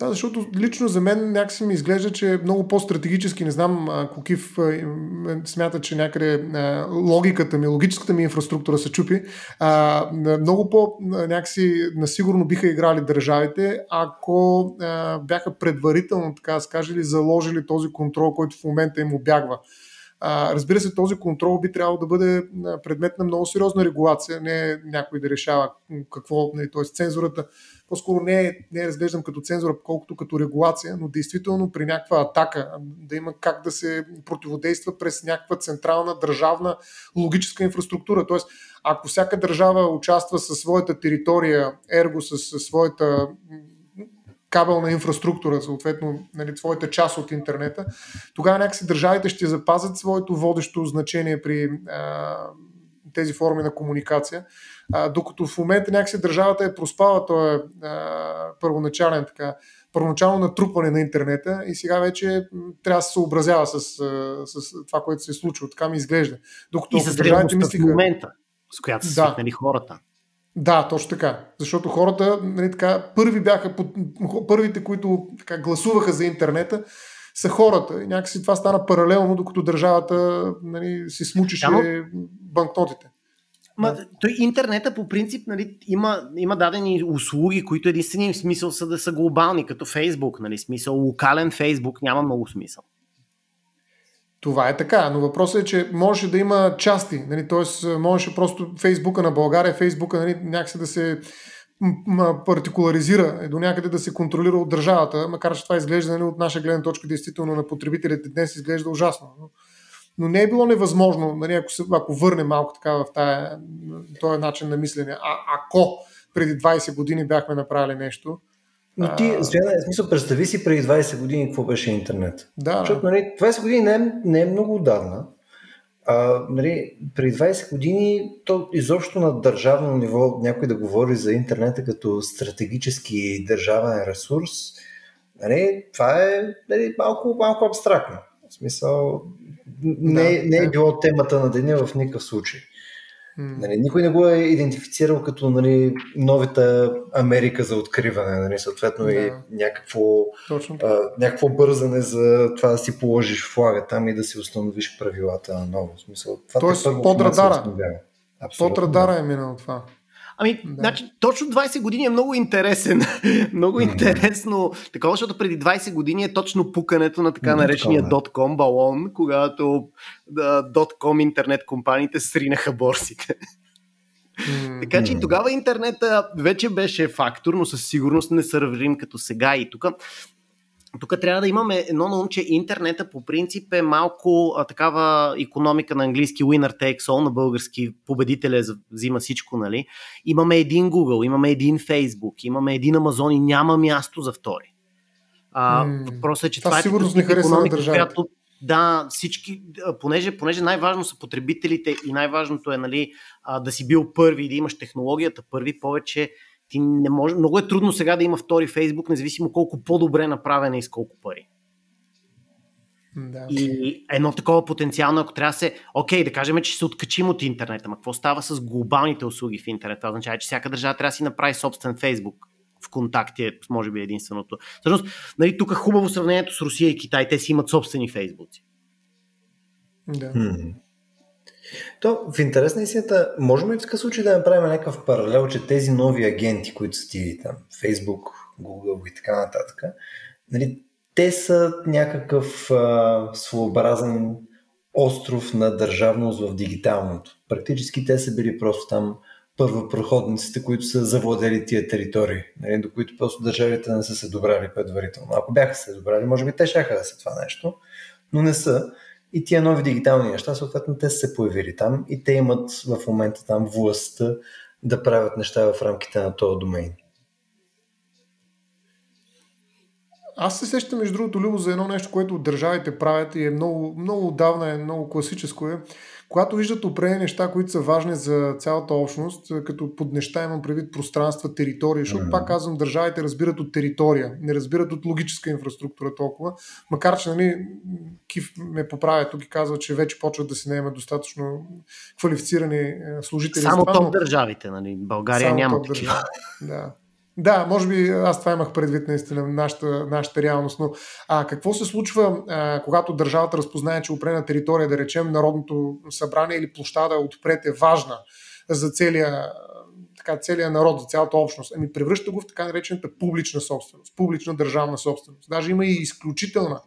Да, защото лично за мен някакси ми изглежда, че е много по-стратегически. Не знам, ако Кив смята, че някъде логиката ми, логическата ми инфраструктура се чупи. Много по някакси насигурно биха играли държавите, ако бяха предварително, така да скажели, заложили този контрол, който в момента им обягва. А, разбира се, този контрол би трябвало да бъде предмет на много сериозна регулация, не някой да решава какво, т.е. цензурата по-скоро не, е, не е разглеждам като цензура, колкото като регулация, но действително при някаква атака да има как да се противодейства през някаква централна държавна логическа инфраструктура. Тоест, ако всяка държава участва със своята територия, ерго със своята кабелна инфраструктура, съответно нали, своята част от интернета, тогава някакси държавите ще запазят своето водещо значение при а, тези форми на комуникация, а, докато в момента някакси държавата е проспала този първоначален така, първоначално натрупване на интернета и сега вече трябва да се съобразява с, с това, което се е случило. Така ми изглежда. Докато и с държавите мислиха... в момента, с която са да. свикнали хората. Да, точно така. Защото хората, нали, така, първи бяха, първите, които така, гласуваха за интернета, са хората. И някакси това стана паралелно, докато държавата нали, си но... банкнотите. Ма, той интернета по принцип нали, има, има дадени услуги, които единствени смисъл са да са глобални, като Фейсбук. Нали, смисъл, локален Фейсбук няма много смисъл. Това е така, но въпросът е, че може да има части, нали, т.е. можеше просто Фейсбука на България, Фейсбука нали, някакси да се партикуларизира, е до някъде да се контролира от държавата, макар че това изглежда нали, от наша гледна точка действително на потребителите днес изглежда ужасно. Но, но не е било невъзможно, нали, ако, се, ако върне малко така в тая, този начин на мислене, а ако преди 20 години бяхме направили нещо, но ти, Стояна, в смисъл, представи си преди 20 години какво беше интернет. Да. Защото нали, 20 години не е, не е много отдавна. А, нали, преди 20 години то изобщо на държавно ниво някой да говори за интернета като стратегически държавен ресурс, нали, това е нали, малко, малко абстрактно. В смисъл, не, да, не е било темата на деня в никакъв случай. Нали, никой не го е идентифицирал като нали, новата Америка за откриване, нали, съответно да. и някакво, а, някакво бързане за това да си положиш флага там и да си установиш правилата на ново. смисъл, това Тоест под радара. Под радара е минало това. Ами, да. значи, точно 20 години е много интересен. <laughs> много интересно. Такова, защото преди 20 години е точно пукането на така наречения .com балон, когато да, .com интернет компаниите сринаха борсите. Така че и тогава интернета вече беше фактор, но със сигурност не сървим като сега. И тук тук трябва да имаме едно на ум, че интернета по принцип е малко а, такава економика на английски winner takes all, на български победителя взима всичко, нали? Имаме един Google, имаме един Facebook, имаме един Amazon и няма място за втори. А, mm. Въпросът е, че това, това е економика, която да, всички, понеже, понеже най-важно са потребителите и най-важното е нали, да си бил първи и да имаш технологията първи, повече ти не може, много е трудно сега да има втори Фейсбук, независимо колко по-добре направен е и с колко пари. Да. И едно такова потенциално, ако трябва да се, окей, да кажем, че се откачим от интернета, ма какво става с глобалните услуги в интернет? Това означава, че всяка държава трябва да си направи собствен Фейсбук. В контакти е, може би, единственото. Всъщност, нали, тук е хубаво сравнението с Русия и Китай. Те си имат собствени Фейсбуци. Да. То, в интерес на истината, можем ли в такъв случай да направим някакъв паралел, че тези нови агенти, които са ти там, Facebook, Google и така нататък, нали, те са някакъв а, своеобразен остров на държавност в дигиталното. Практически те са били просто там първопроходниците, които са завладели тия територии, нали, до които просто държавите не са се добрали предварително. Ако бяха се добрали, може би те шаха да са това нещо, но не са. И тия нови дигитални неща, съответно, те са се появили там и те имат в момента там властта да правят неща в рамките на този домейн. Аз се сещам, между другото, Любо, за едно нещо, което държавите правят и е много, много отдавна, е много класическо е, когато виждат определени неща, които са важни за цялата общност, е, като под неща имам предвид пространства, територия, защото mm-hmm. пак казвам, държавите разбират от територия, не разбират от логическа инфраструктура толкова, макар че нали, Кив ме поправя тук и казва, че вече почват да се наемат достатъчно квалифицирани е, служители. Само топ държавите, нали? България Само няма такива. Да. Да, може би аз това имах предвид наистина нашата, нашата реалност, но а, какво се случва, а, когато държавата разпознае, че опрена територия, да речем Народното събрание или площада отпред е важна за целия, така, целия народ, за цялата общност? Ами превръща го в така наречената публична собственост, публична държавна собственост. Даже има и изключителна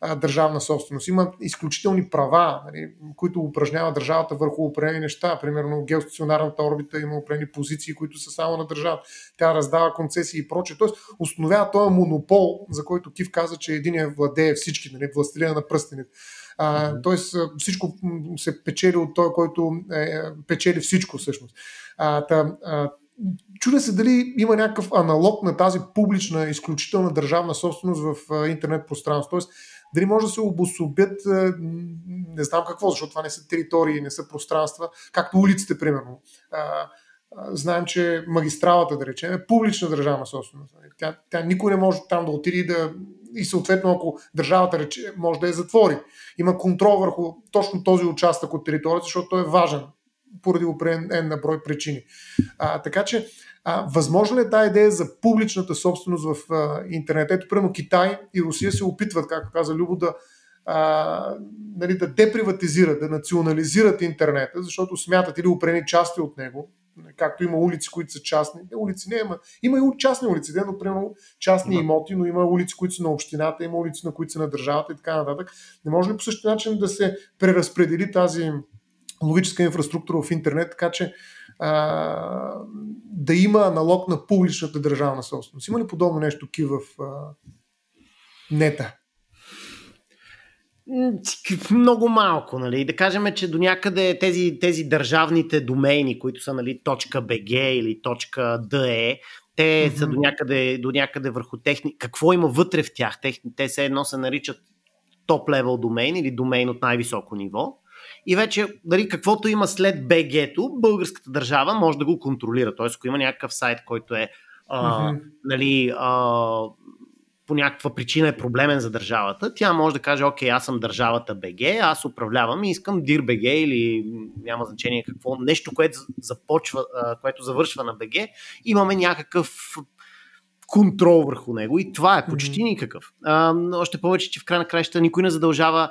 а, държавна собственост. Има изключителни права, нали, които упражнява държавата върху определени неща. Примерно геостационарната орбита има определени позиции, които са само на държавата. Тя раздава концесии и прочее. Тоест установява този монопол, за който Кив каза, че един е владее всички, нали, властелина на пръстените. А, тоест всичко се печели от той, който е, печели всичко всъщност. А, та, а, чудя се дали има някакъв аналог на тази публична, изключителна държавна собственост в интернет пространство. Тоест, дали може да се обособят, е, не знам какво, защото това не са територии, не са пространства, както улиците, примерно. знаем, че магистралата, да речем, е публична държавна собственост. Тя, тя никой не може там да отиде и да. И съответно, ако държавата рече, може да я затвори. Има контрол върху точно този участък от територията, защото той е важен поради определен на брой причини. А, така че, а, възможно ли е тази идея за публичната собственост в а, интернет? Ето, примерно Китай и Русия се опитват, както каза Любо, да, а, нали, да деприватизират, да национализират интернета, защото смятат или опрени части от него, както има улици, които са частни. Не, улици не има. Има и частни улици, но примерно частни да. имоти, но има улици, които са на общината, има улици, на които са на държавата и така нататък. Не може ли по същия начин да се преразпредели тази логическа инфраструктура в интернет, така че а, да има аналог на публичната държавна собственост. Има ли подобно нещо ки в а, нета? Много малко, нали? Да кажем, че до някъде тези, тези държавните домейни, които са нали, .bg или .de, те mm-hmm. са до някъде, до някъде върху техни... Какво има вътре в тях? Техни... Те се едно се наричат топ-левел домейн или домейн от най-високо ниво. И вече, дали каквото има след BG-то, българската държава може да го контролира. Тоест, ако има някакъв сайт, който е а, mm-hmm. нали, а, по някаква причина е проблемен за държавата, тя може да каже, окей, аз съм държавата БГ, аз управлявам и искам Дир БГ или няма значение какво, нещо, което започва, което завършва на БГ, имаме някакъв контрол върху него и това е почти никакъв. А, още повече, че в край на краища никой не задължава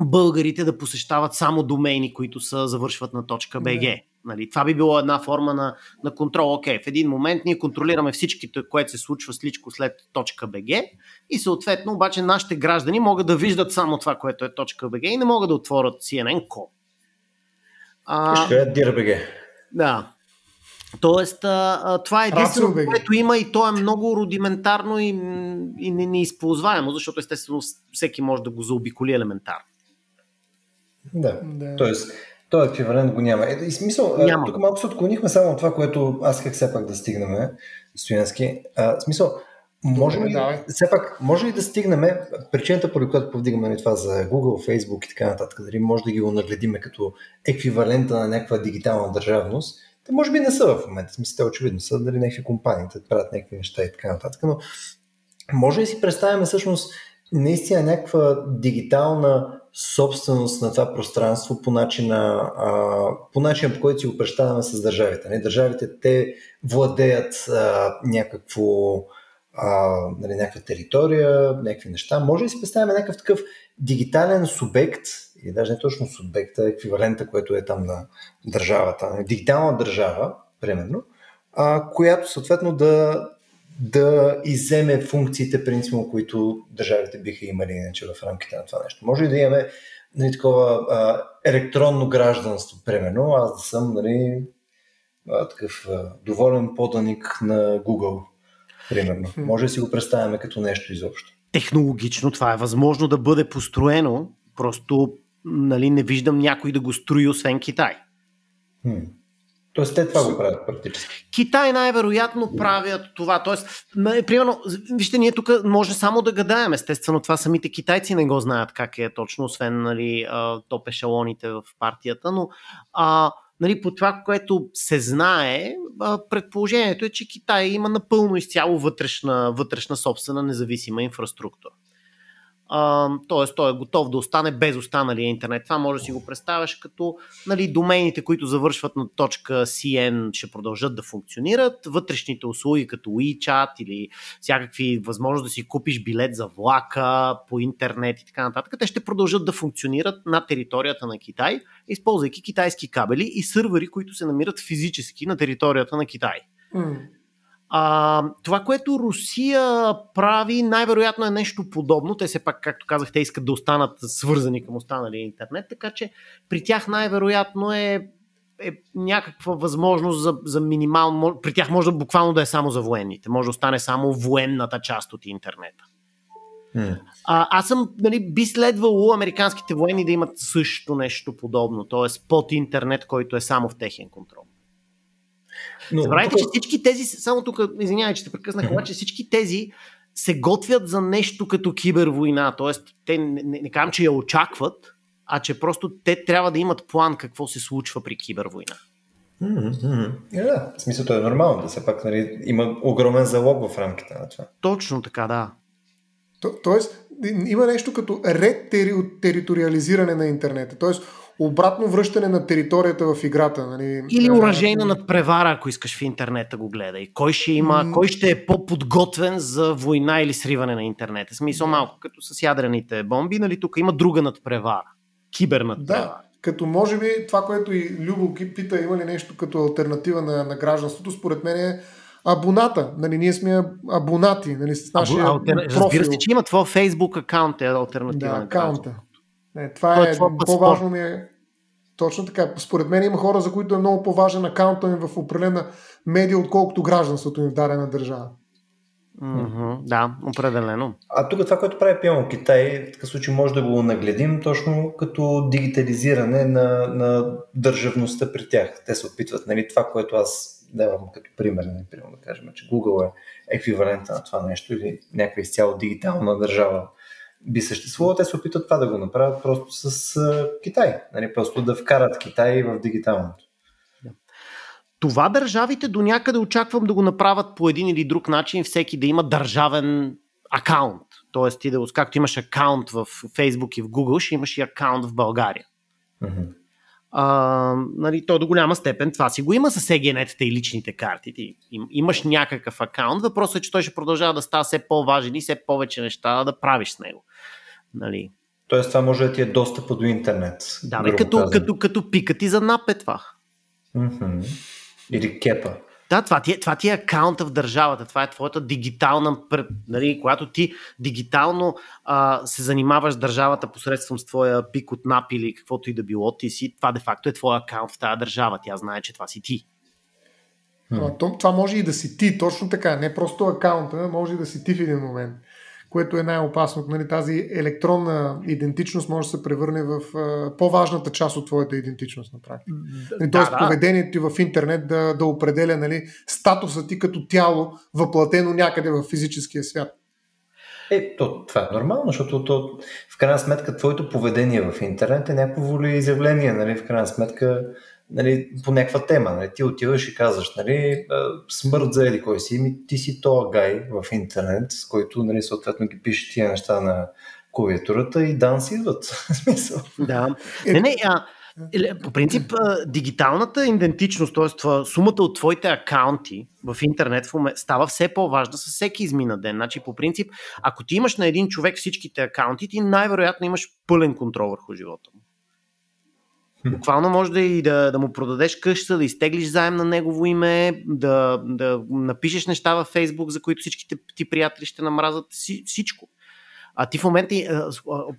българите да посещават само домейни, които са завършват на точка .bg. Нали, това би било една форма на, на контрол. Окей, в един момент ние контролираме всичкито, което се случва с личко след точка .bg и съответно обаче нашите граждани могат да виждат само това, което е точка .bg и не могат да отворят CNN.com. Ще е DIRBG. Да. Тоест, а, това е единствено, което има и то е много рудиментарно и, и неизползваемо, защото естествено всеки може да го заобиколи елементарно. Да. да. Тоест, този еквивалент го няма. Е, и смисъл, няма. тук малко се отклонихме само от това, което аз как все пак да стигнем, Стоянски. А, смисъл, може ли, да, все пак, може ли да стигнем, причината, по която повдигаме нали, това за Google, Facebook и така нататък, дали може да ги го нагледиме като еквивалента на някаква дигитална държавност, те може би не са в момента, смисъл, те очевидно са дали някакви компании, те правят някакви неща и така нататък, но може ли си представяме всъщност наистина някаква дигитална собственост на това пространство по начина, по, начина по който си го представяме с държавите. Не? Държавите те владеят някакво, нали, някаква територия, някакви неща. Може ли си представяме някакъв такъв дигитален субект, или даже не точно субекта, еквивалента, което е там на държавата, дигитална държава, примерно, която съответно да да иземе функциите, принципно, които държавите биха имали иначе в рамките на това нещо. Може ли да имаме нали, такова а, електронно гражданство, примерно, аз да съм нали, а, такъв а, доволен поданик на Google, примерно. Може да си го представяме като нещо изобщо. Технологично това е възможно да бъде построено, просто нали, не виждам някой да го строи, освен Китай. Хм. Тоест те това го правят практически. Китай най-вероятно правят това. Тоест, примерно, вижте, ние тук може само да гадаем. Естествено, това самите китайци не го знаят как е точно, освен нали, топ ешелоните в партията, но а, нали, по това, което се знае, предположението е, че Китай има напълно изцяло вътрешна, вътрешна собствена независима инфраструктура т.е. той е готов да остане без останалия интернет. Това може да си го представяш като нали, домените, които завършват на точка CN ще продължат да функционират, вътрешните услуги като WeChat или всякакви възможности да си купиш билет за влака по интернет и така нататък, те ще продължат да функционират на територията на Китай, използвайки китайски кабели и сървъри, които се намират физически на територията на Китай. Mm. А, това, което Русия прави, най-вероятно е нещо подобно. Те все пак, както казах, те искат да останат свързани към останалия интернет, така че при тях най-вероятно е, е някаква възможност за, за минимално. При тях може буквално да е само за военните. Може да остане само военната част от интернета. Hmm. А, аз съм, нали, би следвало американските военни да имат също нещо подобно, т.е. под интернет, който е само в техен контрол. Но, Забравяйте, тук... че всички тези, само тук, извинявай, че те прекъснах, обаче всички тези се готвят за нещо като кибервойна. Тоест, те не, не, не казвам, че я очакват, а че просто те трябва да имат план какво се случва при кибервойна. Mm-hmm. Yeah, да, в смисъл, е нормално да се пак нали, има огромен залог в рамките на това. Точно така, да. То, тоест, има нещо като ретериториализиране на интернета. Тоест, обратно връщане на територията в играта. Нали? Или уражейна надпревара, ако искаш в интернета го гледай. Кой ще има, кой ще е по-подготвен за война или сриване на интернета? Смисъл малко като с ядрените бомби, нали тук има друга надпревара. Кибернадпревара. Да, като може би това, което и Любо пита, има ли нещо като альтернатива на, на гражданството, според мен е абоната. Нали, ние сме абонати нали, с нашия Абу, алтер... профил. Разбира се, че има твой Facebook акаунт е альтернатива. Да, акаунта. Не, това е, е по-важно ми е. Точно така. Според мен има хора, за които е много по-важен акаунта им в определена медия, отколкото гражданството им в дадена държава. Mm-hmm, да, определено. А тук това, което прави пиано Китай, в такъв случай може да го нагледим точно като дигитализиране на, на държавността при тях. Те се опитват, нали, това, което аз давам като пример, нали, примерно да кажем, че Google е еквивалента на това нещо или някаква изцяло дигитална държава би съществувало, те се опитват това да го направят просто с uh, Китай. Нали, просто да вкарат Китай в дигиталното. Това държавите до някъде очаквам да го направят по един или друг начин, всеки да има държавен акаунт. Тоест, ти да, както имаш акаунт в Facebook и в Google, ще имаш и акаунт в България. Mm-hmm. А, нали, то до голяма степен това си го има с егенетата и личните карти. Ти им, имаш някакъв акаунт, въпросът е, че той ще продължава да става все по-важен и все повече неща да правиш с него. Нали. Тоест това може да ти е достъп до интернет. Да, бе, като, като, като, като пика ти за напе това. Mm-hmm. Или кепа. Да, това ти, е, това ти е акаунта в държавата, това е твоята дигитална, нали, когато ти дигитално а, се занимаваш с държавата посредством с твоя пик от НАП или каквото и да било, ти си, това де факто е твоя акаунт в тази държава, тя знае, че това си ти. Това, това може и да си ти, точно така, не просто акаунта, може и да си ти в един момент което е най-опасно. Нали, тази електронна идентичност може да се превърне в а, по-важната част от твоята идентичност на практика. Нали, Тоест, да, да. поведението ти в интернет да, да определя нали, статуса ти като тяло, въплатено някъде в физическия свят. Е, то, това е нормално, защото то, в крайна сметка твоето поведение в интернет е някакво волеизявление. Нали? В крайна сметка нали, по някаква тема. Нали, ти отиваш и казваш, нали, смърт за еди кой си, ми ти си то гай в интернет, с който нали, съответно ги пише тия неща на клавиатурата и дан си идват. <laughs> да. Не, не, а, по принцип, дигиталната идентичност, т.е. сумата от твоите акаунти в интернет става все по-важна с всеки измина ден. Значи, по принцип, ако ти имаш на един човек всичките акаунти, ти най-вероятно имаш пълен контрол върху живота му. Буквално може да и да, да му продадеш къща, да изтеглиш заем на негово име, да, да напишеш неща във Фейсбук, за които всичките ти приятели ще намразят всичко. А ти в момента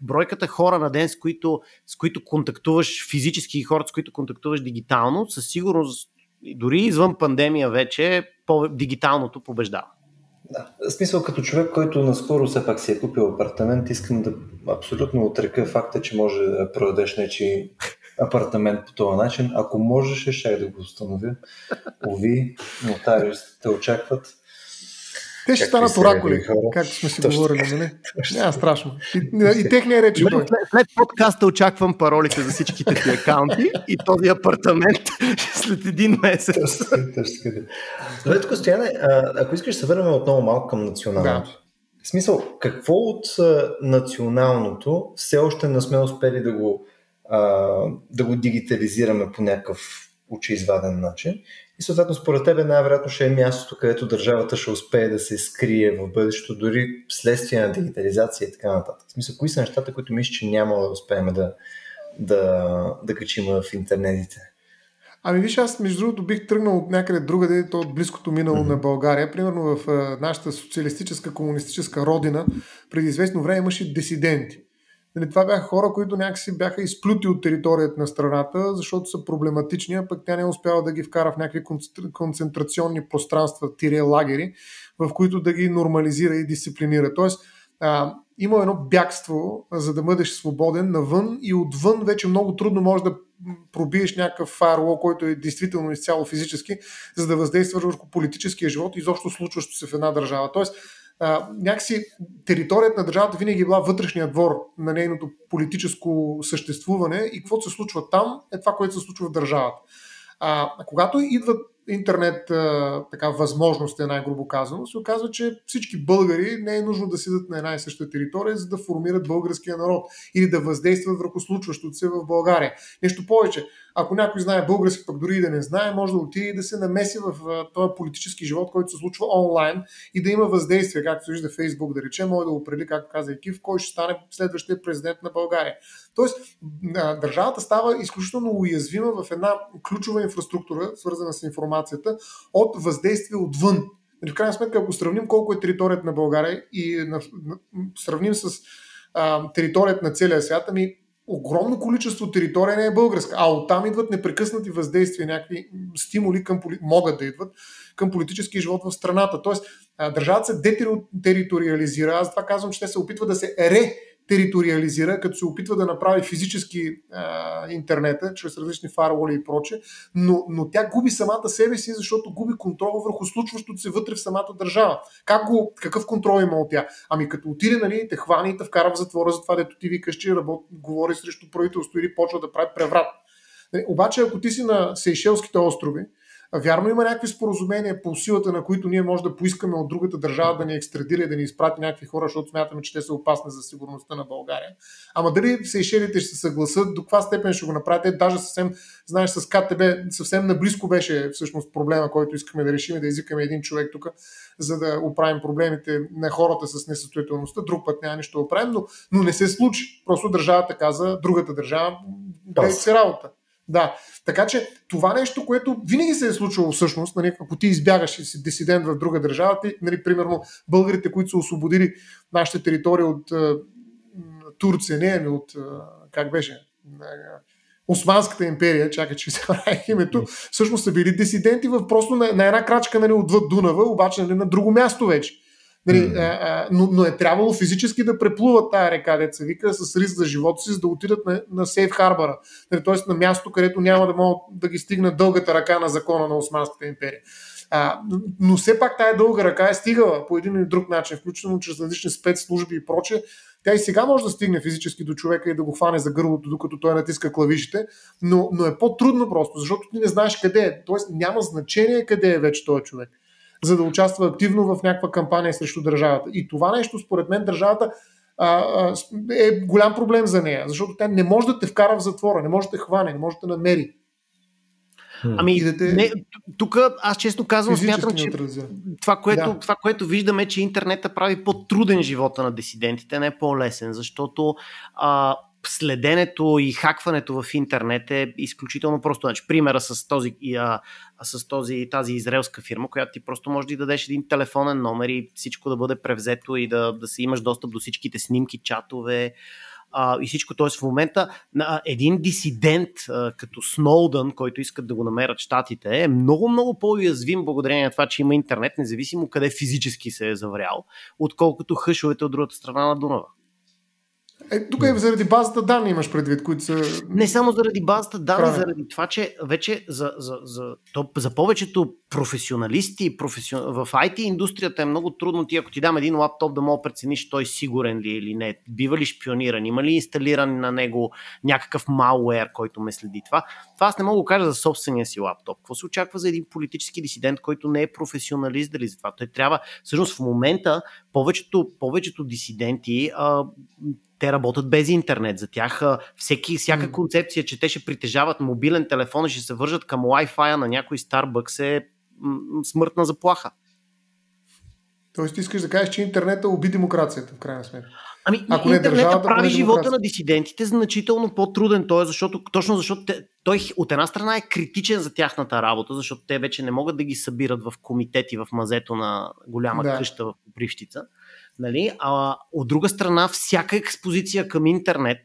бройката хора на ден, с които, с които контактуваш физически и хората, с които контактуваш дигитално, със сигурност дори извън пандемия вече по- дигиталното побеждава. Да. В смисъл, като човек, който наскоро все пак си е купил апартамент, искам да абсолютно отрека факта, че може да продадеш нечи апартамент по този начин. Ако можеше, ще да го установя. Ови, нотариусите очакват. Те ще станат оракули, както сме си говорили, нали? Няма страшно. И, и техния реч след, след подкаста очаквам паролите за всичките ти акаунти и този апартамент <laughs> след един месец. Добре, тук Стояне, ако искаш да се върнем отново малко към националното. Да. В смисъл, какво от националното все още не сме успели да го да го дигитализираме по някакъв очеизваден начин. И съответно, според тебе най-вероятно ще е мястото, където държавата ще успее да се скрие в бъдещето, дори вследствие на дигитализация и така нататък. В смисъл, кои са нещата, които мисля, че няма да успеем да, да, да качим в интернетите? Ами виж, аз между другото бих тръгнал от някъде другаде, то от близкото минало mm-hmm. на България. Примерно в нашата социалистическа, комунистическа родина преди известно време имаше дисиденти. Нали, това бяха хора, които някакси бяха изплюти от територията на страната, защото са проблематични, а пък тя не е успяла да ги вкара в някакви концентрационни пространства, тире лагери, в които да ги нормализира и дисциплинира. Тоест, а, има едно бягство, за да бъдеш свободен навън и отвън вече много трудно можеш да пробиеш някакъв фаерло, който е действително изцяло физически, за да въздействаш върху политическия живот и изобщо случващо се в една държава. Тоест, а, някакси територията на държавата винаги е била вътрешния двор на нейното политическо съществуване и какво се случва там е това, което се случва в държавата. А, когато идват интернет а, така, възможност е най-грубо казано, се оказва, че всички българи не е нужно да седат на една и съща територия, за да формират българския народ или да въздействат върху случващото се в България. Нещо повече, ако някой знае български, пък дори и да не знае, може да отиде и да се намеси в този политически живот, който се случва онлайн и да има въздействие, както се вижда Фейсбук, да речем, може да определи, както каза Екив, кой ще стане следващия президент на България. Тоест, държавата става изключително уязвима в една ключова инфраструктура, свързана с информацията, от въздействие отвън. Нали, в крайна сметка, ако сравним колко е територията на България и сравним с а, територията на целия свят, ами огромно количество територия не е българска, а оттам идват непрекъснати въздействия, някакви стимули към, могат да идват към политически живот в страната. Тоест, държавата се детериториализира. Аз това казвам, че те се опитват да се ре териториализира, като се опитва да направи физически а, интернета, чрез различни фароволи и проче, но, но тя губи самата себе си, защото губи контрол върху случващото се вътре в самата държава. Как го, какъв контрол има от тя? Ами като отиде, нали, те хвани и те вкара в затвора за това, дето ти викаш, че работ, говори срещу правителство или почва да прави преврат. Нали, обаче, ако ти си на Сейшелските острови, Вярно има някакви споразумения по силата на които ние може да поискаме от другата държава да ни екстрадира и да ни изпрати някакви хора, защото смятаме, че те са опасни за сигурността на България. Ама дали Сейшелите ще се съгласат, до каква степен ще го направите, даже съвсем, знаеш, с КТБ съвсем наблизко беше всъщност проблема, който искаме да решим, да изикаме един човек тук, за да оправим проблемите на хората с несъстоятелността. Друг път няма нищо да оправим, но, но не се случи. Просто държавата каза, другата държава, гледайте се работа. Да, така че това нещо, което винаги се е случвало всъщност, нали, ако ти избягаш и си дисидент в друга държава, ти, нали, примерно българите, които са освободили нашите територии от а, Турция, не, ами от, а, как беше, Османската империя, чакай, че <laughs> се името, всъщност са били дисиденти в просто на, на една крачка нали, отвъд Дунава, обаче нали, на друго място вече. Нали, mm. а, а, но, но е трябвало физически да преплуват тая река, деца вика, с риск за живота си, за да отидат на, на Сейф Харбара. Нали, т.е. на място, където няма да могат да ги стигне дългата ръка на закона на Османската империя. А, но все пак тая дълга ръка е стигала по един или друг начин, включително чрез различни спецслужби и проче. Тя и сега може да стигне физически до човека и да го хване за гърлото, докато той натиска клавишите, но, но е по-трудно просто, защото ти не знаеш къде е. Тоест няма значение къде е вече този човек за да участва активно в някаква кампания срещу държавата. И това нещо, според мен, държавата а, а, е голям проблем за нея, защото тя не може да те вкара в затвора, не може да те хване, не може да те намери. Ами, да те... не, тук аз често казвам, смятам, че това което, да. това, което виждаме, че интернета прави по-труден живота на дисидентите, не е по-лесен, защото а, следенето и хакването в интернет е изключително просто. Значи, примера с, този, а, с този, тази израелска фирма, която ти просто може да дадеш един телефонен номер и всичко да бъде превзето и да, да си имаш достъп до всичките снимки, чатове а, и всичко. Тоест в момента на един дисидент а, като Сноудън, който искат да го намерят щатите, е много, много по-уязвим благодарение на това, че има интернет, независимо къде физически се е заврял, отколкото хъшовете от другата страна на Дунава. Е, тук е заради базата данни имаш предвид, които са... Не само заради базата данни, Правен. заради това, че вече за, за, за, то, за повечето професионалисти професион... в IT индустрията е много трудно ти, ако ти дам един лаптоп, да мога да прецениш той сигурен ли е или не. Бива ли шпиониран? Има ли инсталиран на него някакъв малуер, който ме следи това? Това аз не мога да кажа за собствения си лаптоп. Какво се очаква за един политически дисидент, който не е професионалист дали за това? Той трябва, всъщност в момента повечето, повечето дисиденти а, те работят без интернет. За тях всеки, всяка концепция, че те ще притежават мобилен телефон и ще се вържат към Wi-Fi на някой Starbucks е смъртна заплаха. Тоест искаш да кажеш, че интернета уби демокрацията, в крайна сметка. Ами, Ако не държавата, прави живота на дисидентите значително по-труден. Той, е защото, точно защото те, той от една страна е критичен за тяхната работа, защото те вече не могат да ги събират в комитети в мазето на голяма да. къща в Привщица. Нали? А от друга страна, всяка експозиция към интернет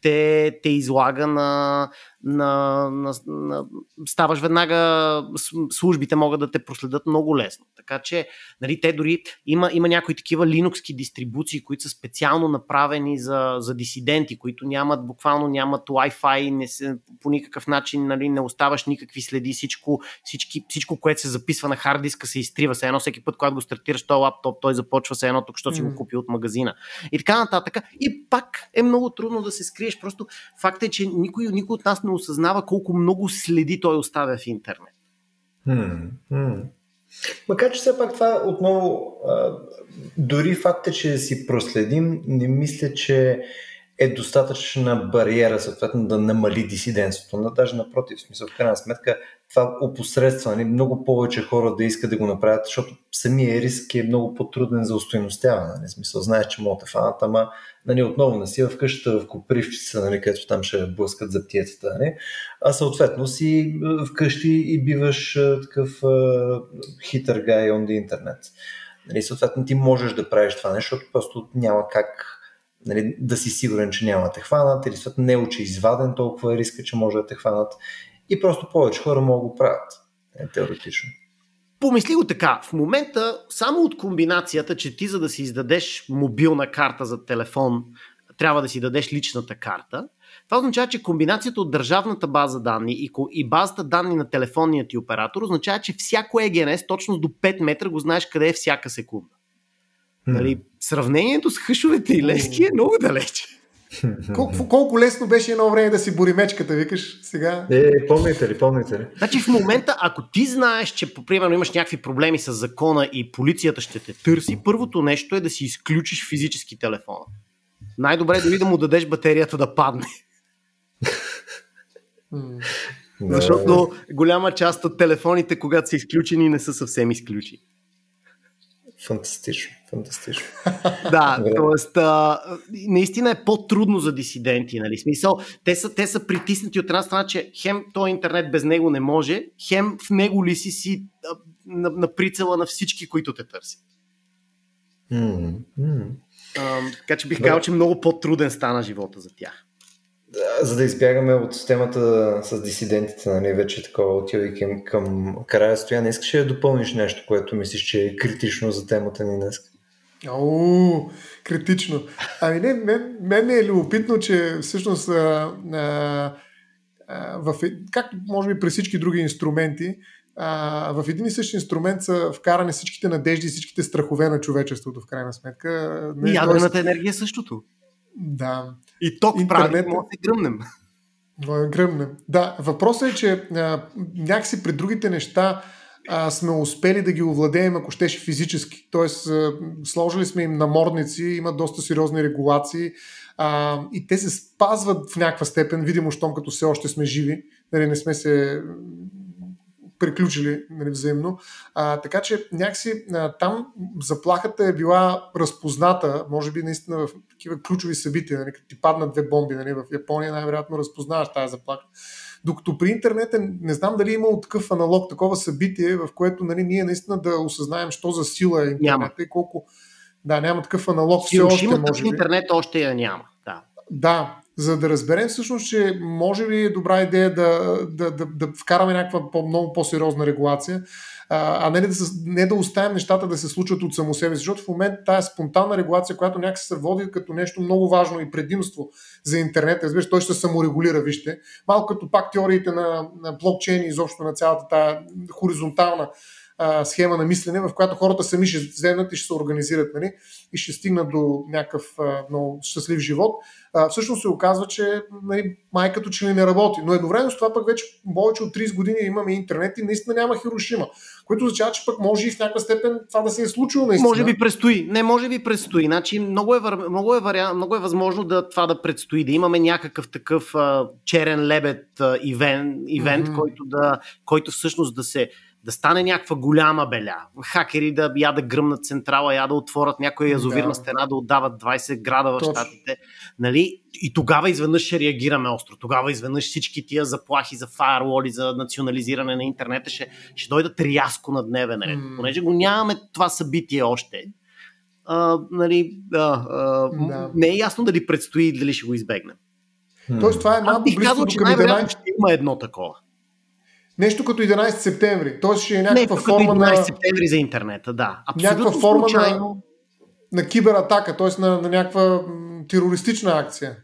те, те излага на, на, на, на, ставаш веднага, службите могат да те проследят много лесно. Така че, нали, те дори има, има някои такива линукски дистрибуции, които са специално направени за, за дисиденти, които нямат, буквално нямат Wi-Fi, не се, по никакъв начин нали, не оставаш никакви следи, всичко, всички, всичко, което се записва на хард диска се изтрива. Се едно всеки път, когато го стартираш този лаптоп, той започва се едно, тук що си го купи от магазина. И така нататък. И пак е много трудно да се скриеш. Просто факт е, че никой, никой от нас не осъзнава колко много следи той оставя в интернет. Макар, че все пак това отново, а, дори факта, че си проследим, не мисля, че е достатъчна бариера, съответно, да намали дисидентството. Но даже напротив, в смисъл, в крайна сметка, това опосредства нали, много повече хора да искат да го направят, защото самия риск е много по-труден за устойностяване. Нали, смисъл, знаеш, че могат да фанат, ама нали, отново не си в къщата в Копривчица, нали, където там ще блъскат за птицата, нали, а съответно си вкъщи и биваш такъв хитър гай on the интернет. Нали, съответно ти можеш да правиш това нещо, защото просто няма как нали, да си сигурен, че няма да те хванат или съответно не е учи изваден толкова е риска, че може да те хванат и просто повече хора могат да го правят. Е, теоретично. Помисли го така. В момента, само от комбинацията, че ти за да си издадеш мобилна карта за телефон, трябва да си дадеш личната карта, това означава, че комбинацията от държавната база данни и базата данни на телефонния ти оператор означава, че всяко ЕГНС точно до 5 метра го знаеш къде е всяка секунда. Нали, сравнението с хъшовете и лески е много далече. Колко, колко лесно беше едно време да си бори мечката, викаш сега? Е, помните ли, помните ли? Значи в момента, ако ти знаеш, че примерно имаш някакви проблеми с закона и полицията ще те търси, първото нещо е да си изключиш физически телефона. Най-добре е дори да му дадеш батерията да падне. Защото голяма част от телефоните, когато са изключени, не са съвсем изключени. Фантастично, фантастично. да, т.е. <laughs> наистина е по-трудно за дисиденти, нали? Смисъл, те са, те са притиснати от една страна, че хем то интернет без него не може, хем в него ли си си на, на прицела на всички, които те търсят. Mm-hmm. Така че бих казал, че много по-труден стана живота за тях за да избягаме от темата с дисидентите, нали, вече такова отивайки към, края стояне, искаш да допълниш нещо, което мислиш, че е критично за темата ни днес? О, критично. Ами не, мен, мен е любопитно, че всъщност а, а, а, в, е, както може би при всички други инструменти, а, в един и същи инструмент са вкарани всичките надежди и всичките страхове на човечеството, в крайна сметка. Не, и ядрената енергия е същото. Да. И ток Интернет... прави, може да гръмнем. Може да гръмнем. Да, въпросът е, че а, някакси при другите неща а, сме успели да ги овладеем, ако щеше физически. Тоест, а, сложили сме им намордници, има доста сериозни регулации а, и те се спазват в някаква степен, видимо, щом като все още сме живи, нали, не сме се приключили нали, взаимно. А, така че някакси а, там заплахата е била разпозната, може би наистина в такива ключови събития, нали, като ти паднат две бомби нали, в Япония, най-вероятно разпознаваш тази заплаха. Докато при интернет не знам дали е имало такъв аналог, такова събитие, в което нали, ние наистина да осъзнаем, що за сила е интернет няма. и колко... Да, няма такъв аналог. Все още, може би. интернет още я няма. Да. Да, за да разберем всъщност, че може би е добра идея да, да, да, да вкараме някаква по- много по-сериозна регулация, а, не, да, не да оставим нещата да се случват от само себе си, защото в момента тая спонтанна регулация, която някакси се води като нещо много важно и предимство за интернет, разбираш, той ще се саморегулира, вижте. Малко като пак теориите на, на блокчейн и изобщо на цялата тая хоризонтална а, схема на мислене, в която хората сами ще вземат и ще се организират нали, и ще стигнат до някакъв а, много щастлив живот. А, всъщност се оказва, че нали, май като че ли не работи. Но едновременно с това пък вече повече от 30 години имаме интернет и наистина няма Хирошима. Което означава, че пък може и в някаква степен това да се е случило наистина. Може би предстои. Не, може би предстои. Значи, много, е, много, е вариант, много е възможно да това да предстои, да имаме някакъв такъв а, черен лебед а, ивент, ивент mm-hmm. който, да, който всъщност да се да стане някаква голяма беля. Хакери да я да гръмнат централа, я да отворят някоя язовирна да. стена, да отдават 20 града в Точно. щатите. Нали? И тогава изведнъж ще реагираме остро. Тогава изведнъж всички тия заплахи за фаерволи, за национализиране на интернета ще, ще дойдат рязко на дневен ред. Mm. Понеже го нямаме това събитие още. А, нали, а, а, да. Не е ясно дали предстои дали ще го избегнем. Тоест това е малко близко казал, че най-вероятно ще има едно такова. Нещо като 11 септември. Тоест ще е някаква Нещо форма 11 на... септември за интернета, да. Абсолютно някаква форма случайно. на, на кибератака, т.е. На, на някаква терористична акция.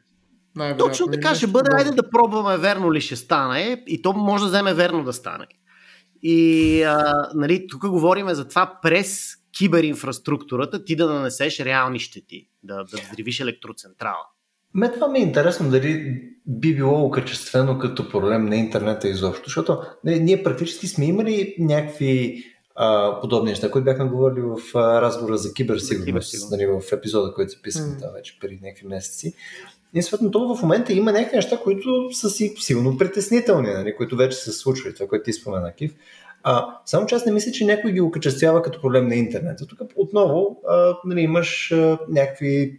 Точно така ще бъде. Айде да пробваме верно ли ще стане. И то може да вземе верно да стане. И а, нали, тук говорим за това през киберинфраструктурата ти да нанесеш реални щети, да, да взривиш електроцентрала. Ме това ми е интересно дали би било окачествено като проблем на интернета изобщо, защото не, ние практически сме имали някакви а, подобни неща, които бяхме говорили в а, разговора за киберсигурност, нали, в епизода, който записахме mm. вече преди някакви месеци. И съответно, в момента има някакви неща, които са си силно притеснителни, нали, които вече се случвали, това, което ти спомена, Кив. А, само че аз не мисля, че някой ги окачествява като проблем на интернета. Тук отново а, нали, имаш а, някакви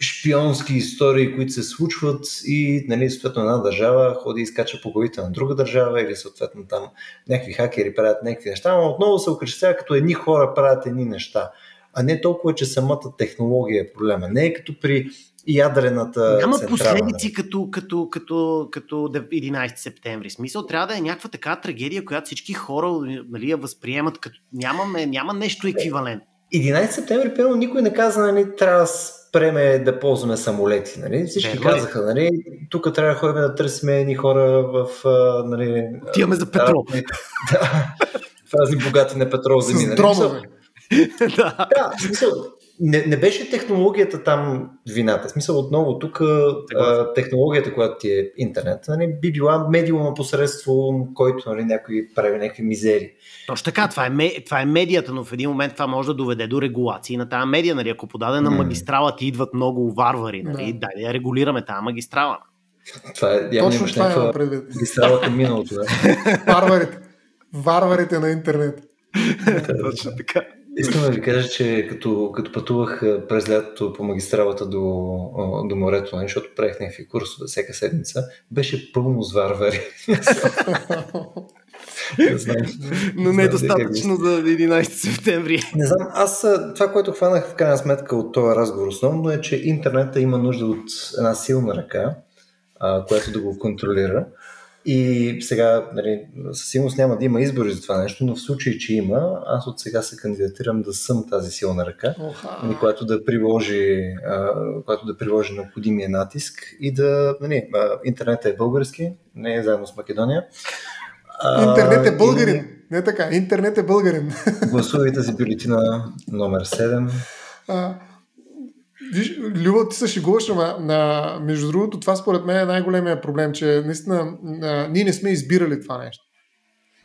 шпионски истории, които се случват и нали, съответно една държава ходи и скача по главите на друга държава или съответно там някакви хакери правят някакви неща, но отново се окачествява като едни хора правят едни неща, а не толкова, че самата технология е проблема. Не е като при ядрената Няма последици като, като, като, като 11 септември. Смисъл трябва да е някаква така трагедия, която всички хора нали, я възприемат като нямаме, няма нещо еквивалент. 11 септември, пълно никой не каза, нали, трябва да спреме да ползваме самолети. Нали? Всички Бе, казаха, нали, тук трябва да ходим да търсим едни хора в... Нали, Отиваме за петрол. <laughs> Да, тази богати на петрол земи. Нали? <laughs> да. да, смисъл, не, не беше технологията там вината. В смисъл отново, тук технологията, която ти е интернет, нали, би била медиума посредство, който нали, някой прави някакви мизери. Точно така, това е, това е медията, но в един момент това може да доведе до регулации на тази медия. Нали, ако подадена mm. магистрала ти идват много варвари, нали, да. дай да регулираме тази магистрала. Това е, явно Точно това е предвид. Магистрала към миналото. Да. <laughs> Варварите. Варварите на интернет. <laughs> Точно така. Искам да ви кажа, че като, като пътувах през лятото по магистралата до, до морето, нали, защото правих някакви курсове всяка седмица, беше пълно с варвари. <laughs> не знам. Но не е достатъчно за 11 септември. <laughs> Не знам, аз това, което хванах в крайна сметка от този разговор основно е, че интернета има нужда от една силна ръка, а, която да го контролира. И сега, нали, със сигурност няма да има избори за това нещо, но в случай, че има, аз от сега се кандидатирам да съм тази силна ръка, нали, която, да приложи, а, която да приложи необходимия натиск и да. Нали, интернетът е български, не е заедно с Македония. Интернет е българин. И... Не така, интернет е българин. Гласувайте за бюлетина номер 7. А, Виж, Люба, ти се шегуваш, ама на, между другото, това според мен е най-големия проблем, че наистина а, ние не сме избирали това нещо.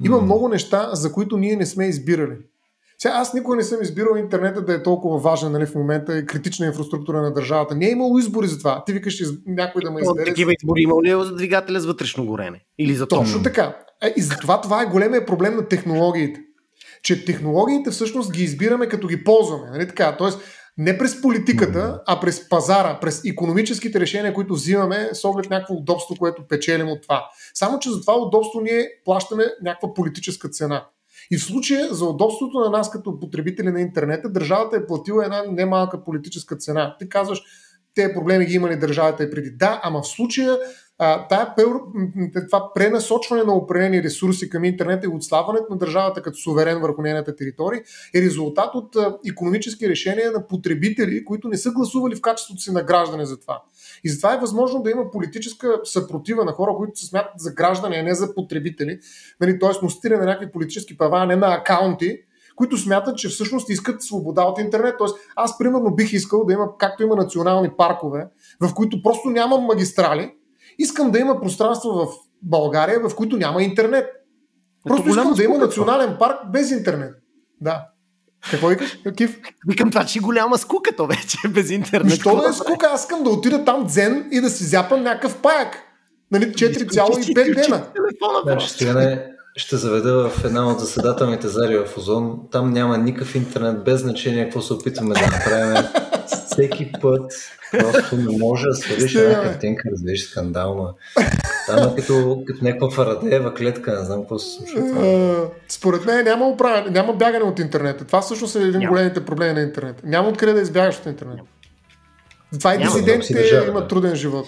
Има mm. много неща, за които ние не сме избирали. Сега аз никога не съм избирал интернета да е толкова важен нали, в момента и критична инфраструктура на държавата. Не е имало избори за това. Ти викаш някой да ме избере. Такива избори има ли за двигателя с вътрешно горене? Или за Точно така. Е, и затова това е големия проблем на технологиите. Че технологиите всъщност ги избираме като ги ползваме. Нали така? Тоест, не през политиката, а през пазара, през економическите решения, които взимаме с оглед някакво удобство, което печелим от това. Само, че за това удобство ние плащаме някаква политическа цена. И в случая за удобството на нас като потребители на интернета, държавата е платила една немалка политическа цена. Ти казваш, те проблеми ги имали държавата и преди. Да, ама в случая тая, това пренасочване на определени ресурси към интернет и отслабването на държавата като суверен върху нейната територия е резултат от а, економически решения на потребители, които не са гласували в качеството си на граждане за това. И затова е възможно да има политическа съпротива на хора, които се смятат за граждани, а не за потребители, нали, т.е. носители на някакви политически права, а не на акаунти, които смятат, че всъщност искат свобода от интернет. Тоест, аз примерно бих искал да има, както има национални паркове, в които просто няма магистрали, Искам да има пространство в България, в които няма интернет. Просто искам да има национален парк без интернет. Да. Какво викаш, Кив? Викам това, че голяма скука то вече без интернет. Защо да е скука? Аз искам да отида там дзен и да си зяпам някакъв паяк. Нали, 4,5 дена. Значи, ще заведа в една от заседателните зали в Озон. Там няма никакъв интернет, без значение какво се опитваме да направим. Всеки път просто не може да свалиш една картинка, развиш скандална. Там е като, като някаква фарадеева клетка, не знам какво се случва. Според мен няма, управя, няма бягане от интернета. Това всъщност е един от големите проблеми на интернет. Няма откъде да избягаш от интернет. Това и дизидентите имат труден живот.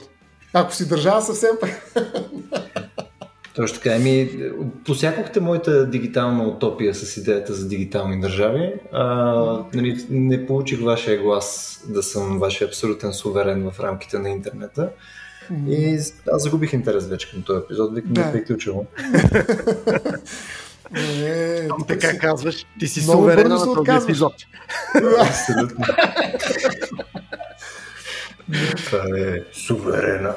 Ако си държава съвсем <laughs> Точно така. Еми, посякохте моята дигитална утопия с идеята за дигитални държави. А, нали, не получих вашия глас да съм вашия абсолютен суверен в рамките на интернета. И аз загубих интерес вече към този епизод. Викам да. е приключило. Е, така си... казваш, ти си суверен на този епизод. <laughs> Абсолютно. Това е суверена.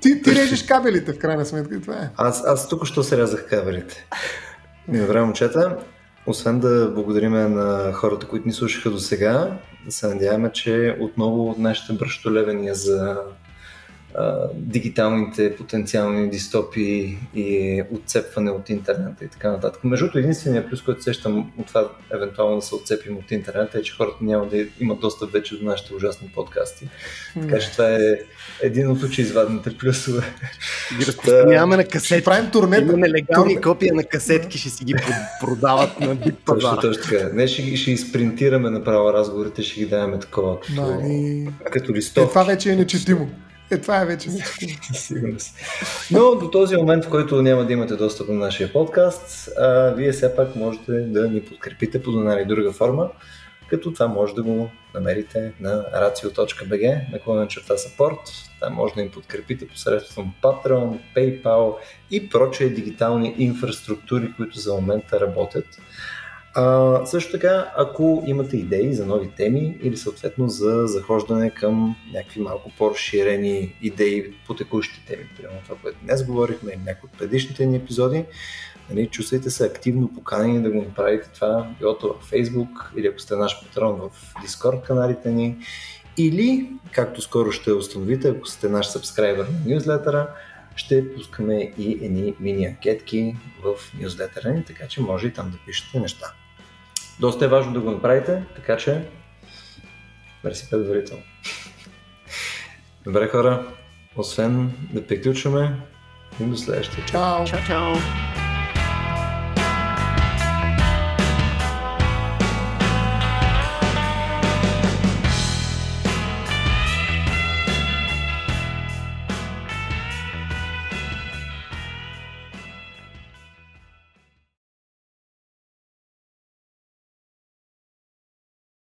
ти, ти режеш кабелите, в крайна сметка. Това е. Аз, аз тук що се рязах кабелите. Добре, момчета. Освен да благодарим на хората, които ни слушаха до сега, се надяваме, че отново нашите бръщолевения за дигиталните потенциални дистопии и отцепване от интернета и така нататък. Между другото, единственият плюс, който сещам от това евентуално да се отцепим от интернета е, че хората няма да имат достъп вече до нашите ужасни подкасти. Така че това е един от очеизвадните плюсове. Ги разпространяваме на касетки. правим турнета. Има нелегални Турне. копия на касетки, ще си ги <laughs> продават на бит Точно, точно така. Не, ще, ще изпринтираме направо разговорите, ще ги даваме такова, като, Мали... като листовки. Е, това вече е нечетимо. Е, това е вече <laughs> Сигурно си. Но до този момент, в който няма да имате достъп до нашия подкаст, а, вие все пак можете да ни подкрепите по една или друга форма, като това може да го намерите на racio.bg, наклонен черта support. Там може да ни подкрепите посредством Patreon, PayPal и прочие дигитални инфраструктури, които за момента работят. А, също така, ако имате идеи за нови теми или съответно за захождане към някакви малко по-разширени идеи по текущи теми, примерно това, което днес говорихме и някои от предишните ни епизоди, нали, чувствайте се активно поканени да го направите това, билото в Facebook или ако сте наш патрон в Discord каналите ни, или, както скоро ще установите, ако сте наш сабскрайбър на нюзлетъра, ще пускаме и едни мини анкетки в нюзлетъра ни, така че може и там да пишете неща. Доста е важно да го направите, така че мерси предварително. <laughs> Добре хора, освен да приключваме, и до следващия. Чао! Чао, чао!